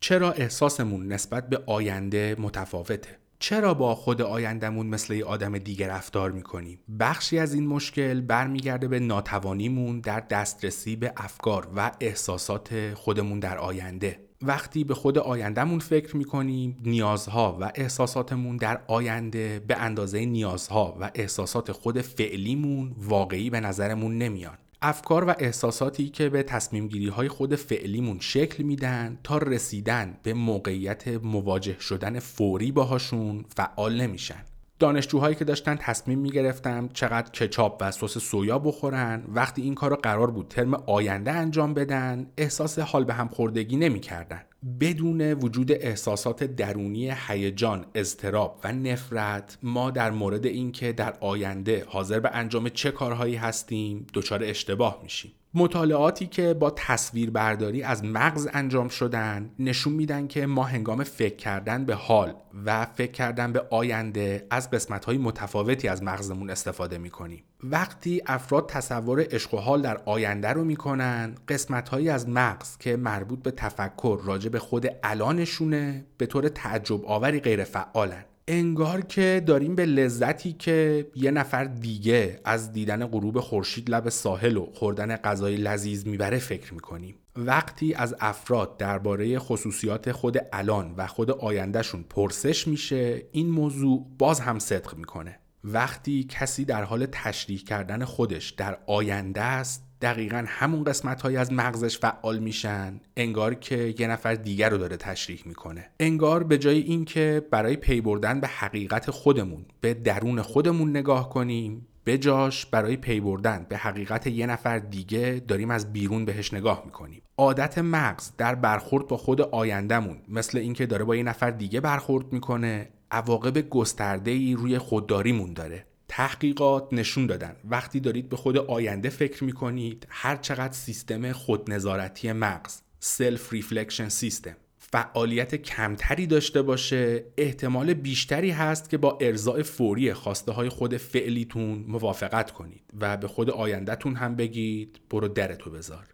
چرا احساسمون نسبت به آینده متفاوته؟ چرا با خود آیندهمون مثل یه آدم دیگه رفتار می‌کنیم؟ بخشی از این مشکل برمیگرده به ناتوانیمون در دسترسی به افکار و احساسات خودمون در آینده. وقتی به خود آیندهمون فکر می‌کنیم نیازها و احساساتمون در آینده به اندازه نیازها و احساسات خود فعلیمون واقعی به نظرمون نمیان افکار و احساساتی که به تصمیم گیری های خود فعلیمون شکل میدن تا رسیدن به موقعیت مواجه شدن فوری باهاشون فعال نمیشن. دانشجوهایی که داشتن تصمیم می‌گرفتن چقدر کچاپ و سس سویا بخورن وقتی این کار قرار بود ترم آینده انجام بدن احساس حال به هم خوردگی نمی‌کردن. بدون وجود احساسات درونی هیجان، اضطراب و نفرت ما در مورد اینکه در آینده حاضر به انجام چه کارهایی هستیم دچار اشتباه میشیم. مطالعاتی که با تصویر برداری از مغز انجام شدن نشون میدن که ما هنگام فکر کردن به حال و فکر کردن به آینده از قسمت متفاوتی از مغزمون استفاده می‌کنیم. وقتی افراد تصور عشق و حال در آینده رو می‌کنن قسمت هایی از مغز که مربوط به تفکر راجع به خود الانشونه به طور تعجب آوری غیر فعالن. انگار که داریم به لذتی که یه نفر دیگه از دیدن غروب خورشید لب ساحل و خوردن غذای لذیذ می‌بره فکر می‌کنیم. وقتی از افراد درباره خصوصیات خود الان و خود آیندهشون پرسش میشه این موضوع باز هم صدق می‌کنه. وقتی کسی در حال تشریح کردن خودش در آینده است دقیقا همون قسمت های از مغزش فعال میشن انگار که یه نفر دیگر رو داره تشریح می‌کنه. انگار به جای اینکه برای پی بردن به حقیقت خودمون به درون خودمون نگاه کنیم به جاش برای پی بردن به حقیقت یه نفر دیگه داریم از بیرون بهش نگاه می‌کنیم. عادت مغز در برخورد با خود آیندهمون مثل اینکه داره با یه نفر دیگه برخورد می‌کنه عواقب گسترده ای روی خودداریمون داره. تحقیقات نشون دادن. وقتی دارید به خود آینده فکر می کنید هر چقدر سیستم خودنظارتی مغز self-reflection system فعالیت کمتری داشته باشه احتمال بیشتری هست که با ارزای فوری خواسته های خود فعلیتون موافقت کنید و به خود آیندهتون هم بگید برو درتو بذار.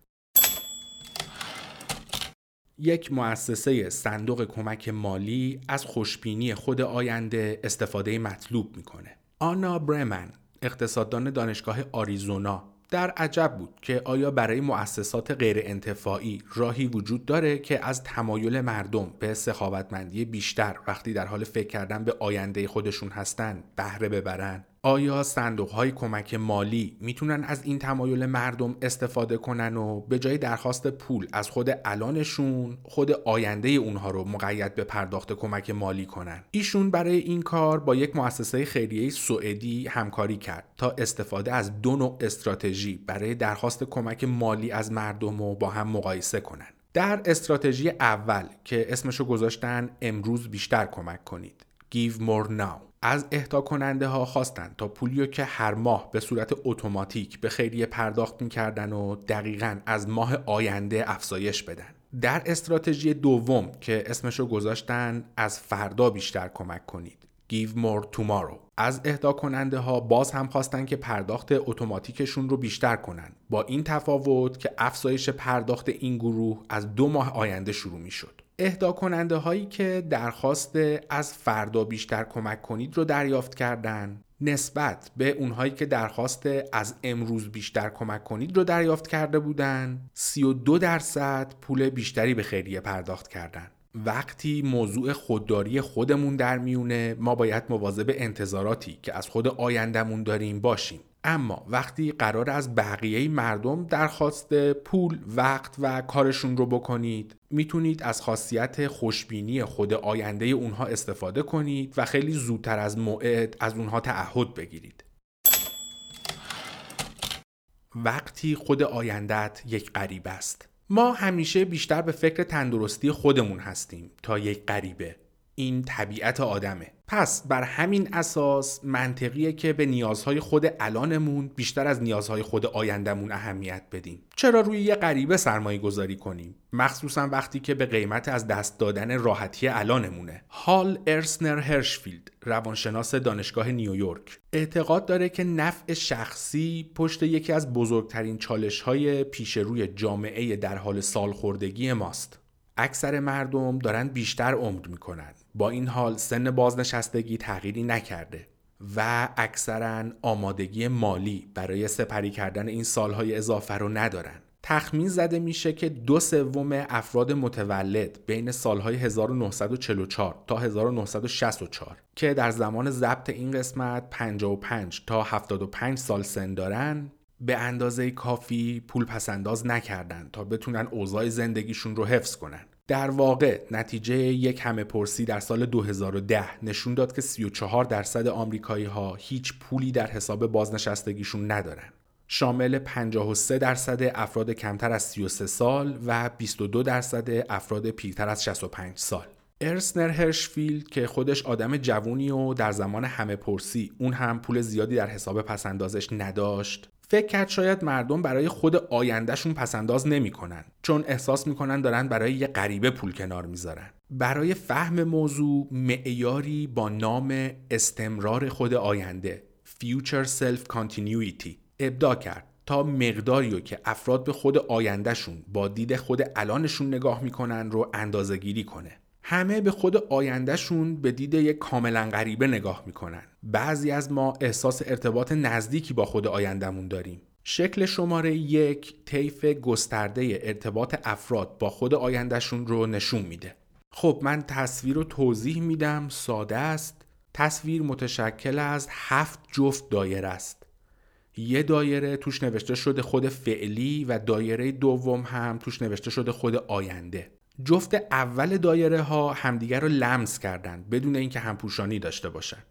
یک مؤسسه صندوق کمک مالی از خوشبینی خود آینده استفاده مطلوب می‌کنه. آنا برمن اقتصاددان دانشگاه آریزونا. در عجب بود که آیا برای مؤسسات غیر انتفاعی راهی وجود داره که از تمایل مردم به سخاوتمندی بیشتر وقتی در حال فکر کردن به آینده خودشون هستن بهره ببرن؟ آیا صندوق های کمک مالی می‌تونن از این تمایل مردم استفاده کنن و به جای درخواست پول از خود الانشون خود آینده اونها رو مقید به پرداخت کمک مالی کنن؟ ایشون برای این کار با یک مؤسسه خیریه سوئدی همکاری کرد تا استفاده از دو نوع استراتژی برای درخواست کمک مالی از مردم رو با هم مقایسه کنن. در استراتژی اول که اسمشو گذاشتن امروز بیشتر کمک کنید. Give more now. از اهدا کننده ها خواستند تا پولیو که هر ماه به صورت اتوماتیک به خیریه پرداخت می‌کردن و دقیقا از ماه آینده افزایش بدن. در استراتژی دوم که اسمشو گذاشتن از فردا بیشتر کمک کنید. Give more tomorrow. از اهدا کننده ها باز هم خواستن که پرداخت اتوماتیکشون رو بیشتر کنن. با این تفاوت که افزایش پرداخت این گروه از دو ماه آینده شروع می شد اهدا کننده هایی که درخواست از فردا بیشتر کمک کنید رو دریافت کردن. نسبت به اونهایی که درخواست از امروز بیشتر کمک کنید رو دریافت کرده بودن. 32 درصد پول بیشتری به خیریه پرداخت کردن. وقتی موضوع خودداری خودمون در میونه ما باید مواظب انتظاراتی که از خود آیندهمون داریم باشیم. اما وقتی قرار از بقیه مردم درخواست پول وقت و کارشون رو بکنید می‌تونید از خاصیت خوشبینی خود آینده اونها استفاده کنید و خیلی زودتر از موعد از اونها تعهد بگیرید. وقتی خود آیندت یک غریب است. ما همیشه بیشتر به فکر تندرستی خودمون هستیم تا یک غریبه. این طبیعت آدمه. پس بر همین اساس منطقیه که به نیازهای خود الانمون بیشتر از نیازهای خود آیندهمون اهمیت بدیم. چرا روی یه غریبه سرمایه گذاری کنیم؟ مخصوصا وقتی که به قیمت از دست دادن راحتی الانمونه. هال ارسنر هرشفیلد روانشناس دانشگاه نیویورک اعتقاد داره که نفع شخصی پشت یکی از بزرگترین چالش های پیش روی جامعه در حال سالخوردگی ماست. اکثر مردم دارن بیشتر عمر می‌کنن. با این حال سن بازنشستگی تغییری نکرده و اکثرا آمادگی مالی برای سپری کردن این سالهای اضافه رو ندارن. تخمین زده میشه که دو سوم افراد متولد بین سالهای 1944 تا 1964 که در زمان ضبط این قسمت 55 تا 75 سال سن دارن به اندازه کافی پول پسنداز نکردن تا بتونن اوضاع زندگیشون رو حفظ کنن. در واقع نتیجه یک همه پرسی در سال 2010 نشون داد که 34 درصد آمریکایی ها هیچ پولی در حساب بازنشستگیشون ندارن. شامل 53 درصد افراد کمتر از 33 سال و 22 درصد افراد پیرتر از 65 سال. ارسنر هرشفیلد که خودش آدم جوونی و در زمان همه پرسی اون هم پول زیادی در حساب پسندازش نداشت فکر کرد شاید مردم برای خود آیندهشون پسنداز نمی‌کنن چون احساس می‌کنن دارن برای یه غریبه پول کنار می‌ذارن. برای فهم موضوع معیاری با نام استمرار خود آینده Future Self Continuity ابدا کرد تا مقداری که افراد به خود آیندهشون با دید خود الانشون نگاه می‌کنن رو اندازه گیری کنه. همه به خود آیندهشون به دید یک کاملا غریبه نگاه می‌کنن. بعضی از ما احساس ارتباط نزدیکی با خود آیندهمون داریم. شکل شماره یک طیف گسترده ارتباط افراد با خود آیندهشون رو نشون میده. خب من تصویر رو توضیح میدم. ساده است. تصویر متشکل از هفت جفت دایره است. یه دایره توش نوشته شده خود فعلی و دایره دوم هم توش نوشته شده خود آینده. جفت اول دایره ها همدیگر رو لمس کردن بدون اینکه همپوشانی داشته باشن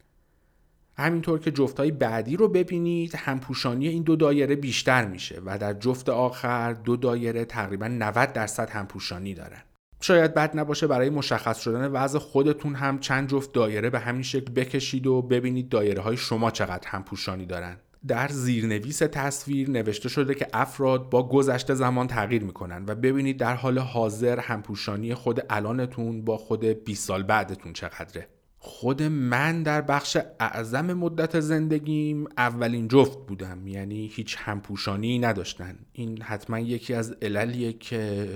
همینطور که جفت های بعدی رو ببینید همپوشانی این دو دایره بیشتر میشه و در جفت آخر دو دایره تقریبا 90 درصد همپوشانی دارن. شاید بد نباشه برای مشخص شدن وضع خودتون هم چند جفت دایره به همین شکل بکشید و ببینید دایره های شما چقدر همپوشانی دارن. در زیرنویس تصویر نوشته شده که افراد با گذشته زمان تغییر می‌کنن و ببینید در حال حاضر همپوشانی خود الانتون با خود 20 سال بعدتون چقدره. خود من در بخش اعظم مدت زندگیم اولین جفت بودم. یعنی هیچ همپوشانی نداشتن. این حتما یکی از عللیه که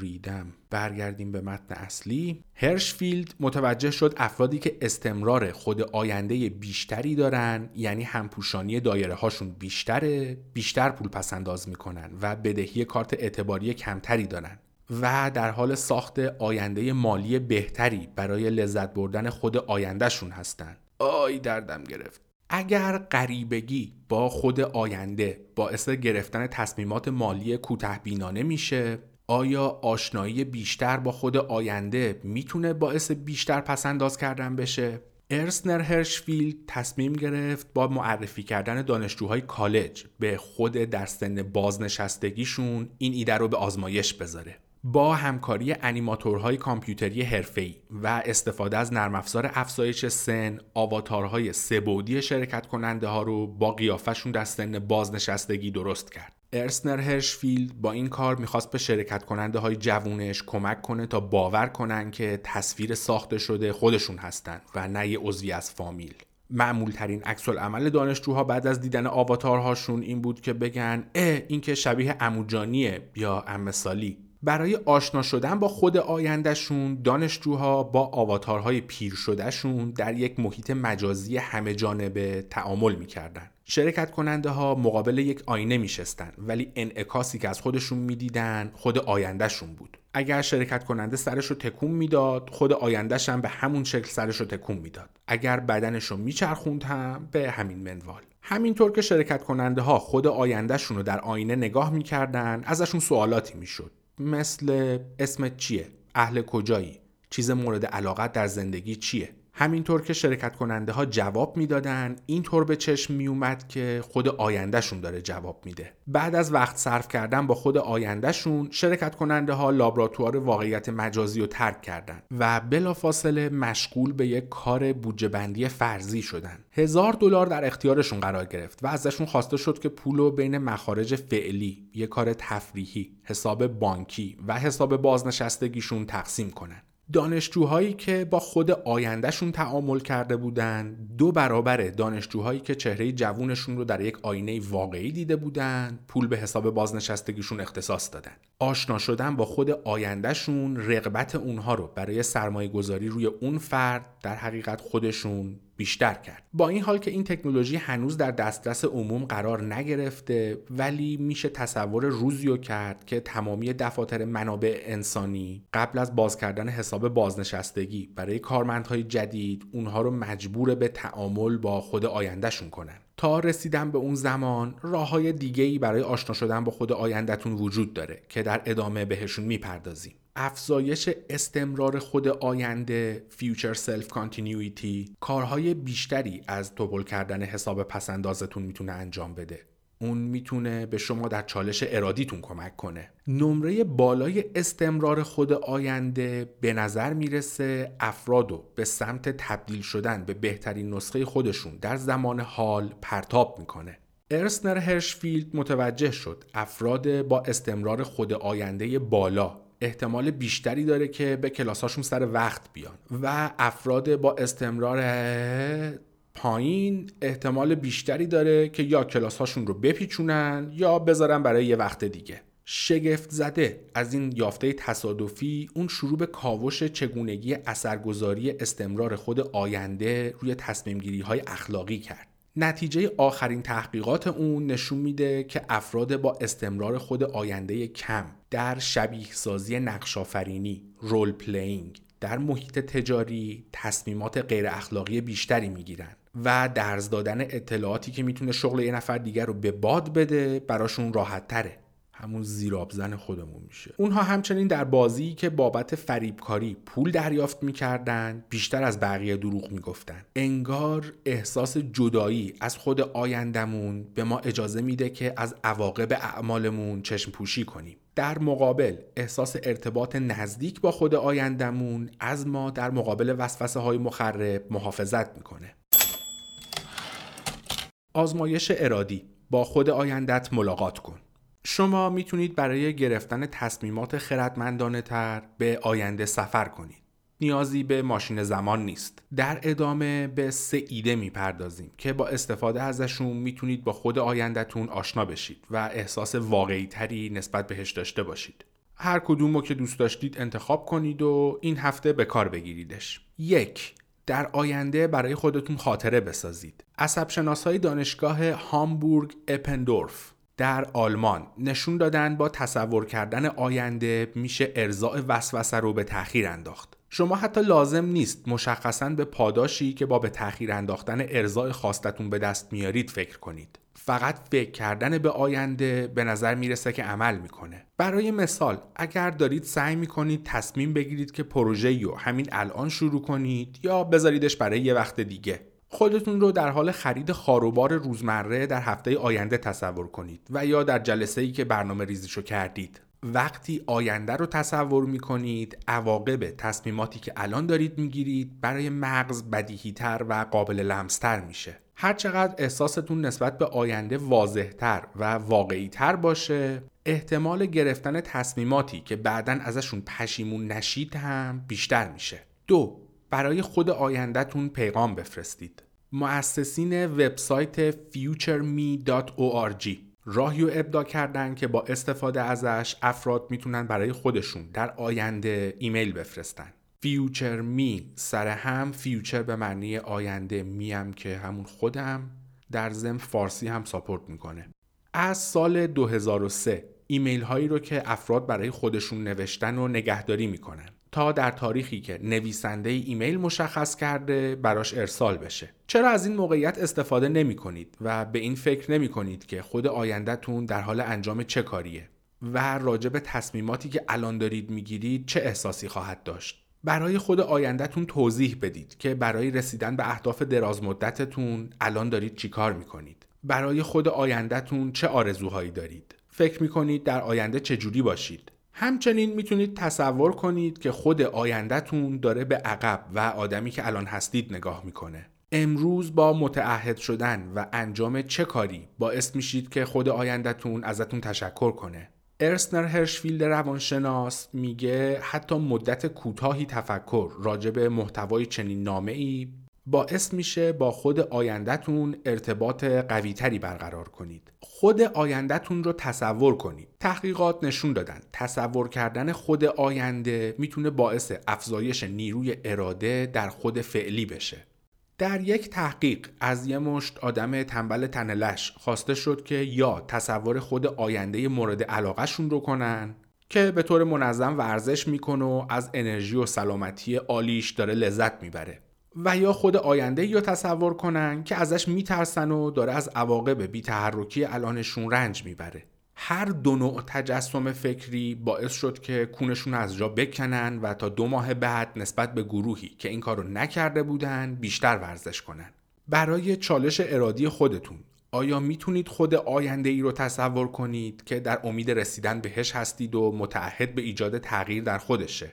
ریدم. برگردیم به متن اصلی. هرشفیلد متوجه شد افرادی که استمرار خود آینده بیشتری دارن یعنی همپوشانی دایره هاشون بیشتره بیشتر پول پس انداز می‌کنن و بدهی کارت اعتباری کمتری دارن. و در حال ساخت آینده مالی بهتری برای لذت بردن خود آیندهشون هستن آی دردم گرفت اگر غریبگی با خود آینده باعث گرفتن تصمیمات مالی کوته بینانه میشه آیا آشنایی بیشتر با خود آینده می‌تونه باعث بیشتر پسنداز کردن بشه؟ ارسنر هرشفیلد تصمیم گرفت با معرفی کردن دانشجوهای کالج به خود در سن بازنشستگیشون این ایده رو به آزمایش بذاره. با همکاری انیماتورهای کامپیوتری حرفه‌ای و استفاده از نرم افزار افزایش سن آواتارهای سبودی شرکت کننده ها رو با قیافشون در سن بازنشستگی درست کرد. ارسنر هرشفیلد با این کار می‌خواست به شرکت کننده های جوونش کمک کنه تا باور کنن که تصویر ساخته شده خودشون هستن و نه یه عضوی از فامیل. معمول ترین عکس عمل دانشجوها بعد از دیدن آواتارهاشون این بود که بگن اه این که شبیه اموجانیه یا امثالی برای آشنا شدن با خود آیندهشون دانشجوها با آواتارهای پیر شدهشون در یک محیط مجازی همه جانبه تعامل می‌کردن. شرکت کننده ها مقابل یک آینه میشستن ولی انعکاسی که از خودشون می‌دیدن خود آیندهشون بود. اگر شرکت کننده سرش رو تکون می‌داد خود آیندهش هم به همون شکل سرش رو تکون می‌داد. اگر بدنش رو میچرخوند هم به همین منوال. همینطور که شرکت کننده ها خود آیندهشون رو در آینه نگاه می‌کردن ازشون سوالاتی می‌شد. مثل اسمت چیه؟ اهل کجایی؟ چیز مورد علاقت در زندگی چیه؟ همینطور که شرکت کننده ها جواب می‌دادن اینطور به چشم می اومد که خود آیندهشون داره جواب میده. بعد از وقت صرف کردن با خود آیندهشون شرکت کننده ها لابراتوار واقعیت مجازی رو ترک کردن و بلافاصله مشغول به یک کار بودجه بندی فرضی شدن. هزار دلار در اختیارشون قرار گرفت و ازشون خواسته شد که پول رو بین مخارج فعلی یک کار تفریحی حساب بانکی و حساب بازنشستگیشون تقسیم کنن. دانشجوهایی که با خود آیندهشون تعامل کرده بودند دو برابر دانشجوهایی که چهره جوونشون رو در یک آینه واقعی دیده بودند پول به حساب بازنشستگیشون اختصاص دادن. آشنا شدن با خود آیندهشون رغبت اونها رو برای سرمایه گذاری روی اون فرد در حقیقت خودشون بیشتر کرد. با این حال که این تکنولوژی هنوز در دسترس عموم قرار نگرفته ولی میشه تصور روزی رو کرد که تمامی دفاتر منابع انسانی قبل از باز کردن حساب بازنشستگی برای کارمندهای جدید اونها رو مجبور به تعامل با خود آیندهشون کنن. تا رسیدن به اون زمان راه های دیگه ای برای آشنا شدن با خود آیندهتون وجود داره که در ادامه بهشون می‌پردازیم. افزایش استمرار خود آینده future self-continuity کارهای بیشتری از تپل کردن حساب پسندازتون می‌تونه انجام بده. اون می‌تونه به شما در چالش ارادیتون کمک کنه. نمره بالای استمرار خود آینده به نظر می‌رسه افرادو به سمت تبدیل شدن به بهترین نسخه خودشون در زمان حال پرتاب می‌کنه. ارسنر هرشفیلد متوجه شد افراد با استمرار خود آینده بالا احتمال بیشتری داره که به کلاساشون سر وقت بیان. و افراد با استمرار پایین احتمال بیشتری داره که یا کلاساشون رو بپیچونن یا بذارن برای یه وقت دیگه. شگفت زده. از این یافته تصادفی اون شروع به کاوش چگونگی اثرگذاری استمرار خود آینده روی تصمیم گیری های اخلاقی کرد. نتیجه آخرین تحقیقات اون نشون میده که افراد با استمرار خود آینده کم در شبیه سازی نقشافرینی، role playing، در محیط تجاری تصمیمات غیر اخلاقی بیشتری می‌گیرن و درز دادن اطلاعاتی که می‌تونه شغل یه نفر دیگر رو به باد بده براشون راحت تره همون زیرابزن خودمون میشه. اونها همچنین در بازی که بابت فریبکاری پول دریافت می‌کردن بیشتر از بقیه دروغ می‌گفتن. انگار احساس جدایی از خود آیندمون به ما اجازه میده که از عواقب اعمالمون چشم پوشی کنیم. در مقابل احساس ارتباط نزدیک با خود آیندمون از ما در مقابل وسوسه های مخرب محافظت می‌کنه. آزمایش ارادی. با خود آیندت ملاقات کن. شما می‌تونید برای گرفتن تصمیمات خردمندانه تر به آینده سفر کنید. نیازی به ماشین زمان نیست. در ادامه به سه ایده می‌پردازیم که با استفاده ازشون می‌تونید با خود آیندهتون آشنا بشید و احساس واقعی تری نسبت بهش داشته باشید. هر کدوم رو که دوست داشتید انتخاب کنید و این هفته به کار بگیریدش. یک در آینده برای خودتون خاطره بسازید. عصب های دانشگاه هامبورگ اپندورف در آلمان نشون دادن با تصور کردن آینده میشه ارزاع وسوسه رو به تأخیر انداخت. شما حتی لازم نیست مشخصا به پاداشی که با به تأخیر انداختن ارزاع خواستتون به دست میارید فکر کنید. فقط فکر کردن به آینده به نظر می‌رسه که عمل می‌کنه. برای مثال اگر دارید سعی می‌کنید تصمیم بگیرید که پروژه رو همین الان شروع کنید یا بذاریدش برای یه وقت دیگه خودتون رو در حال خرید خاروبار روزمره در هفته آینده تصور کنید و یا در جلسه ای که برنامه ریزیشو کردید. وقتی آینده رو تصور می کنید عواقب تصمیماتی که الان دارید می‌گیرید برای مغز بدیهیتر و قابل لمستر میشه. هرچقدر احساستون نسبت به آینده واضحتر و واقعیتر باشه احتمال گرفتن تصمیماتی که بعدا ازشون پشیمون نشید هم بیشتر میشه. دو برای خود آیندهتون پیغام بفرستید. مؤسسین وبسایت futureme.org راهی رو ابداع کردن که با استفاده ازش افراد می‌تونن برای خودشون در آینده ایمیل بفرستن. FutureMe سر هم future به معنی آینده me هم که همون خودم در ضمن فارسی هم support می‌کنه. از سال 2003 ایمیل هایی رو که افراد برای خودشون نوشتن و نگهداری می‌کنن. تا در تاریخی که نویسنده ایمیل مشخص کرده براش ارسال بشه. چرا از این موقعیت استفاده نمی کنید و به این فکر نمی کنید که خود آیندهتون در حال انجام چه کاریه؟ و راجع به تصمیماتی که الان دارید می‌گیرید چه احساسی خواهد داشت؟ برای خود آیندهتون توضیح بدید که برای رسیدن به اهداف دراز مدتتون الان دارید چیکار می‌کنید؟ برای خود آیندهتون چه آرزوهایی دارید؟ فکر می‌کنید در آینده چجوری باشید؟ همچنین می‌تونید تصور کنید که خود آیندهتون داره به عقب و آدمی که الان هستید نگاه می‌کنه. امروز با متعهد شدن و انجام چه کاری باعث میشید که خود آیندهتون ازتون تشکر کنه؟ ارسنر هرشفیلد روانشناس میگه حتی مدت کوتاهی تفکر راجع به محتوای چنین نامه ای باعث میشه با خود آیندهتون ارتباط قویتری برقرار کنید. خود آیندهتون رو تصور کنید. تحقیقات نشون دادن. تصور کردن خود آینده می‌تونه باعث افزایش نیروی اراده در خود فعلی بشه. در یک تحقیق از یه مشت آدم تنبل تنلش خواسته شد که یا تصور خود آینده مورد علاقهشون رو کنن که به طور منظم ورزش می‌کنه و از انرژی و سلامتی عالیش داره لذت می‌بره. و یا خود آینده یا تصور کنن که ازش میترسن و داره از عواقب بیتحرکی الانشون رنج می‌بره. هر دو نوع تجسم فکری باعث شد که کونشون از جا بکنن و تا دو ماه بعد نسبت به گروهی که این کارو نکرده بودن بیشتر ورزش کنن. برای چالش ارادی خودتون آیا می‌تونید خود آینده ای رو تصور کنید که در امید رسیدن بهش هستید و متعهد به ایجاد تغییر در خودشه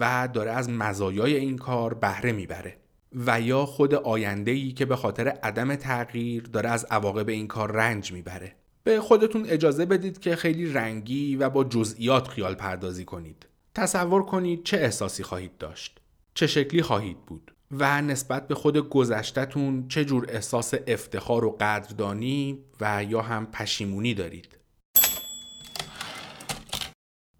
و داره از مزایای این کار بهره می‌بره؟ و یا خود آینده ای که به خاطر عدم تغییر داره از عواقب این کار رنج می‌بره. به خودتون اجازه بدید که خیلی رنگی و با جزئیات خیال پردازی کنید. تصور کنید چه احساسی خواهید داشت. چه شکلی خواهید بود. و نسبت به خود گذشتهتون چه جور احساس افتخار و قدردانی و یا هم پشیمونی دارید.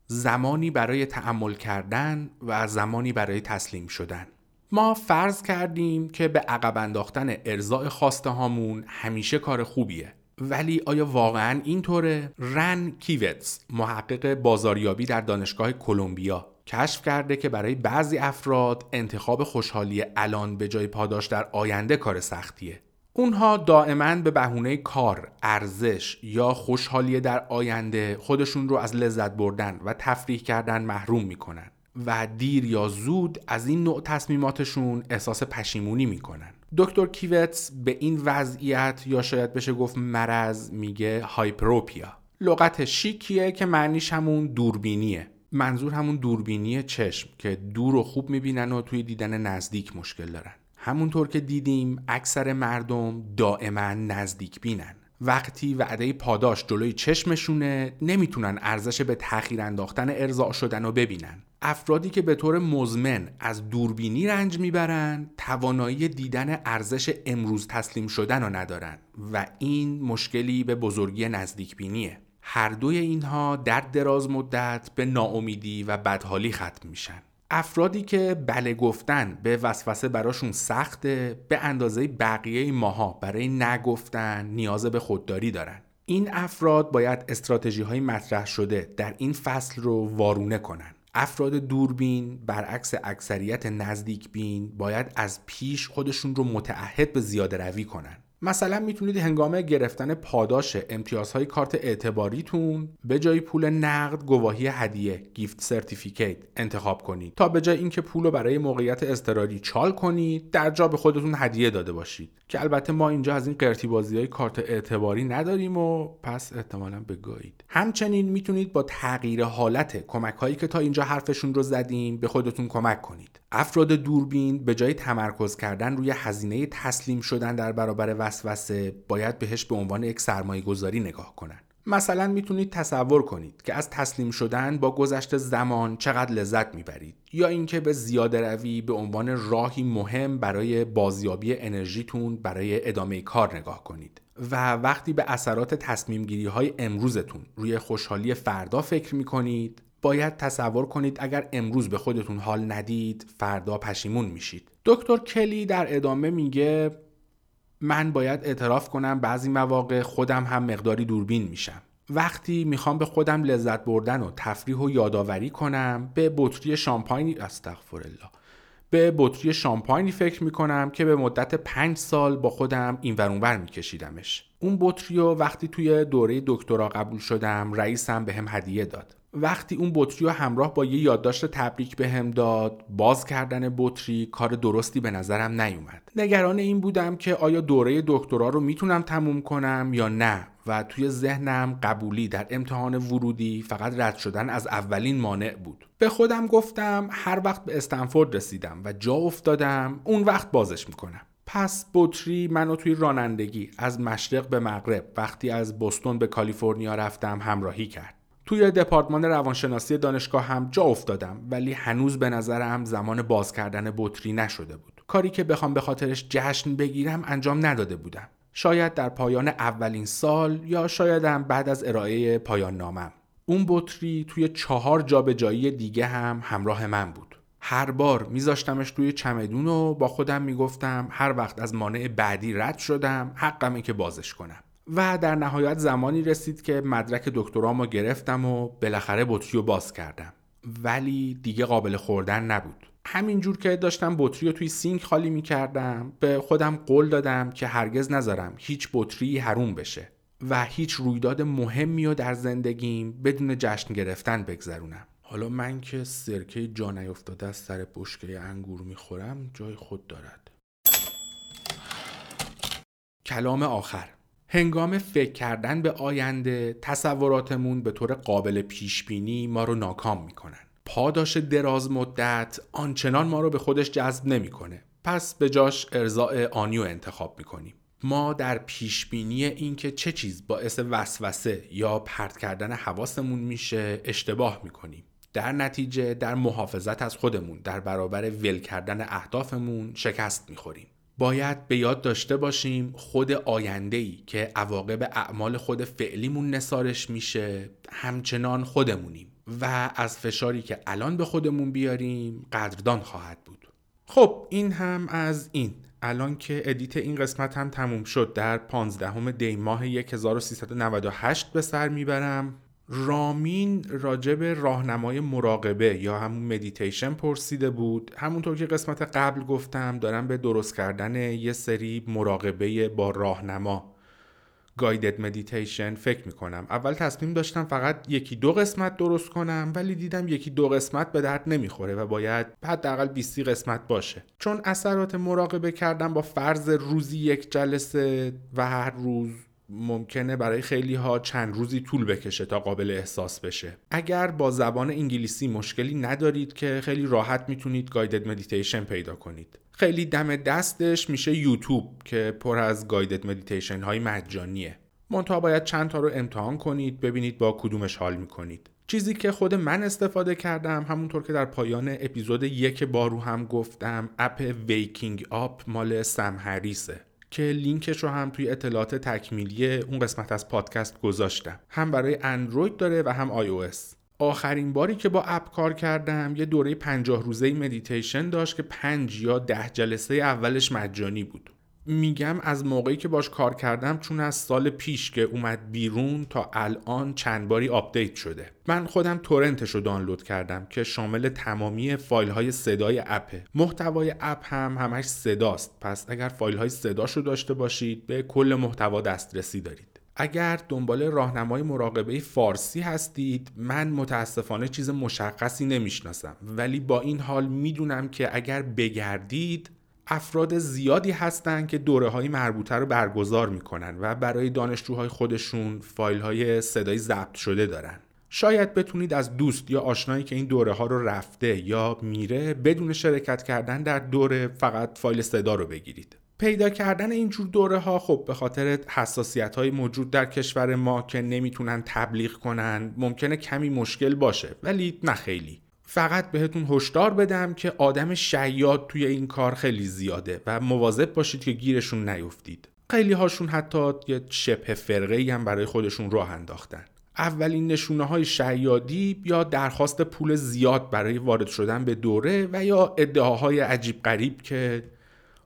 زمانی برای تعمل کردن و زمانی برای تسلیم شدن. ما فرض کردیم که به عقب انداختن ارزاع خواسته هامون همیشه کار خوبیه. ولی آیا واقعا اینطوره؟ رن کیوتس محقق بازاریابی در دانشگاه کلمبیا کشف کرده که برای بعضی افراد انتخاب خوشحالی الان به جای پاداش در آینده کار سختیه. اونها دائما به بهونه کار، ارزش یا خوشحالی در آینده خودشون رو از لذت بردن و تفریح کردن محروم می‌کنن. و دیر یا زود از این نوع تصمیماتشون احساس پشیمونی می‌کنن. دکتر کیوتس به این وضعیت یا شاید بشه گفت مرض میگه هایپروپیا. لغت شیکیه که معنیش همون دوربینیه. منظور همون دوربینی چشم که دور و خوب می‌بینن و توی دیدن نزدیک مشکل دارن. همونطور که دیدیم اکثر مردم دائما نزدیک بینن. وقتی وعده پاداش جلوی چشمشونه نمی‌تونن ارزش به تأخیر انداختن ارضاع شدن رو ببینن. افرادی که به طور مزمن از دوربینی رنج می‌برن توانایی دیدن ارزش امروز تسلیم شدن رو ندارن و این مشکلی به بزرگی نزدیک بینیه هر دوی اینها در دراز مدت به ناامیدی و بدحالی ختم میشن. افرادی که بله گفتن به وسوسه براشون سخته به اندازه بقیه ماها برای نگفتن نیاز به خودداری دارن. این افراد باید استراتژی های مطرح شده در این فصل رو وارونه کنن. افراد دوربین برعکس اکثریت نزدیک بین باید از پیش خودشون رو متعهد به زیاده روی کنن. مثلا می‌تونید هنگام گرفتن پاداش امتیازهای کارت اعتباریتون به جای پول نقد گواهی هدیه gift certificate انتخاب کنید. تا به جای اینکه پول رو برای موقعیت اضطراری چال کنید در جا به خودتون هدیه داده باشید. که البته ما اینجا از این قرتی بازی های کارت اعتباری نداریم و پس احتمالا بگویید. همچنین می‌تونید با تغییر حالت کمک هایی که تا اینجا حرفشون رو زدیم به خودتون کمک کنید. افراد دوربین به جای تمرکز کردن روی هزینه تسلیم شدن در برابر وسوسه باید بهش به عنوان یک سرمایه گذاری نگاه کنن. مثلا می‌تونید تصور کنید که از تسلیم شدن با گذشت زمان چقدر لذت می‌برید یا اینکه به زیاده روی به عنوان راهی مهم برای بازیابی انرژیتون برای ادامه کار نگاه کنید. و وقتی به اثرات تصمیم گیری های امروزتون روی خوشحالی فردا فکر می‌کنید باید تصور کنید اگر امروز به خودتون حال ندید فردا پشیمون میشید. دکتر کلی در ادامه میگه من باید اعتراف کنم بعضی مواقع خودم هم مقداری دوربین میشم. وقتی می‌خوام به خودم لذت بردن و تفریح و یادآوری کنم به بطری شامپاینی استغفر الله به بطری شامپاینی فکر می‌کنم که به مدت پنج سال با خودم این ورونور میکشیدمش. اون بطری رو وقتی توی دوره دکترا قبول شدم رئیسم به هم هدیه داد. وقتی اون بطری رو همراه با یه یادداشت تبریک به هم داد باز کردن بطری کار درستی به نظرم نیومد. نگران این بودم که آیا دوره دکترا رو می‌تونم تموم کنم یا نه و توی ذهنم قبولی در امتحان ورودی فقط رد شدن از اولین مانع بود. به خودم گفتم هر وقت به استنفورد رسیدم و جا افتادم اون وقت بازش می‌کنم. پس بطری منو توی رانندگی از مشرق به مغرب وقتی از بستون به کالیفرنیا رفتم همراهی کرد. توی دپارتمان روانشناسی دانشگاه هم جا افتادم ولی هنوز به نظرم زمان باز کردن بطری نشده بود. کاری که بخوام به خاطرش جشن بگیرم انجام نداده بودم. شاید در پایان اولین سال یا شایدم بعد از ارائه پایان نامم. اون بطری توی چهار جابجایی دیگه هم همراه من بود. هر بار میذاشتمش توی چمدون و با خودم می‌گفتم هر وقت از مانع بعدی رد شدم حقمه که بازش کنم. و در نهایت زمانی رسید که مدرک دکترامو گرفتم و بالاخره بطری رو باز کردم. ولی دیگه قابل خوردن نبود. همینجور که داشتم بطری رو توی سینک خالی می کردم به خودم قول دادم که هرگز نذارم هیچ بطری حروم بشه و هیچ رویداد مهمی رو در زندگیم بدون جشن گرفتن بگذرونم. حالا من که سرکه جا نیفتاده از سر بشکه انگور می‌خورم جای خود دارد. کلام آخر. هنگام فکر کردن به آینده تصوراتمون به طور قابل پیش بینی ما رو ناکام می‌کنن. پاداش دراز مدت آنچنان ما رو به خودش جذب نمی‌کنه. پس به جاش ارزاع آنی رو انتخاب می‌کنیم. ما در پیش بینی اینکه چه چیز باعث وسوسه یا پرت کردن حواسمون میشه اشتباه می‌کنیم. در نتیجه در محافظت از خودمون در برابر ول کردن اهدافمون شکست می‌خوریم. باید به یاد داشته باشیم خود آینده ای که عواقب اعمال خود فعلیمون نسارش میشه همچنان خودمونیم و از فشاری که الان به خودمون بیاریم قدردان خواهد بود. خب این هم از این. الان که edit این قسمت هم تموم شد در 15 دی ماه 1398 به سر می‌برم. رامین راجع به راهنمای مراقبه یا همون مدیتیشن پرسیده بود. همونطور که قسمت قبل گفتم دارم به درست کردن یه سری مراقبه با راهنما. guided meditation فکر می‌کنم. اول تصمیم داشتم فقط یکی دو قسمت درست کنم ولی دیدم یکی دو قسمت به درد نمی‌خوره و باید حداقل 20 قسمت باشه. چون اثرات مراقبه کردن با فرض روزی یک جلسه و هر روز ممکنه برای خیلی ها چند روزی طول بکشه تا قابل احساس بشه. اگر با زبان انگلیسی مشکلی ندارید که خیلی راحت می‌تونید guided meditation پیدا کنید. خیلی دم دستش میشه یوتیوب که پر از guided meditation های مجانیه. منتها باید چند تا رو امتحان کنید ببینید با کدومش حال می‌کنید. چیزی که خود من استفاده کردم همونطور که در پایان اپیزود یک بارو هم گفتم app Waking Up مال سم هریسه. که لینکش رو هم توی اطلاعات تکمیلی اون قسمت از پادکست گذاشتم. هم برای اندروید داره و هم آی او آخرین باری که با app کار کردم یه دوره 50 روزه مدیتیشن داشت که 5 یا 10 جلسه اولش مجانی بود. میگم از موقعی که باهاش کار کردم چون از سال پیش که اومد بیرون تا الان چند باری update شده. من خودم torrent ش رو دانلود کردم که شامل تمامی فایل های صدای app ه محتوای app هم همش صداست. پس اگر فایل های صداش رو داشته باشید به کل محتوا دسترسی دارید. اگر دنبال راهنمای مراقبه فارسی هستید من متاسفانه چیز مشخصی نمی‌شناسم. ولی با این حال می‌دونم که اگر بگردید افراد زیادی هستند که دوره های مربوطه رو برگزار می‌کنن و برای دانشجوهای خودشون فایل های صدای ضبط شده دارن. شاید بتونید از دوست یا آشنایی که این دوره ها رو رفته یا میره بدون شرکت کردن در دوره فقط فایل صدا رو بگیرید. پیدا کردن اینجور دوره ها خب به خاطر حساسیت های موجود در کشور ما که نمی‌تونن تبلیغ کنن ممکنه کمی مشکل باشه ولی نه خیلی. فقط بهتون هشدار بدم که آدم شیاد توی این کار خیلی زیاده و مواظب باشید که گیرشون نیفتید. خیلی هاشون حتی یه شبه فرقه هم برای خودشون راه انداختن. اولین نشونه های شیادی یا درخواست پول زیاد برای وارد شدن به دوره و یا ادعاهای عجیب غریب که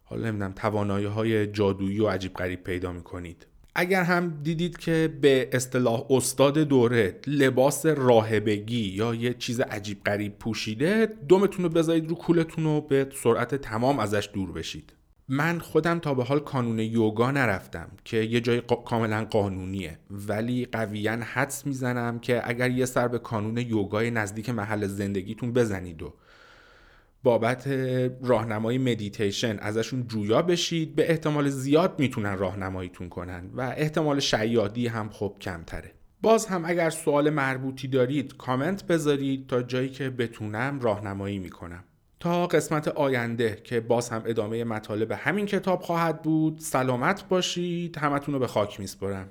حالا نمی‌دونم توانایی های جادویی و عجیب غریب پیدا می‌کنید. اگر هم دیدید که به اصطلاح استاد دوره لباس راهبگی یا یه چیز عجیب غریب پوشیده دومتون رو بذارید رو کولتون رو به سرعت تمام ازش دور بشید. من خودم تا به حال کانون یوگا نرفتم که یه جای کاملا قانونیه. ولی قویا حدس می‌زنم که اگر یه سر به کانون یوگای نزدیک محل زندگیتون بزنید و بابت راهنمای مدیتیشن ازشون جویا بشید. به احتمال زیاد می‌تونن راهنماییتون کنن و احتمال شیادی هم خب کمتره. باز هم اگر سوال مربوطی دارید کامنت بذارید تا جایی که بتونم راهنمایی می‌کنم. تا قسمت آینده که باز هم ادامه مطالب همین کتاب خواهد بود سلامت باشید. همتون رو به خاک میسپرم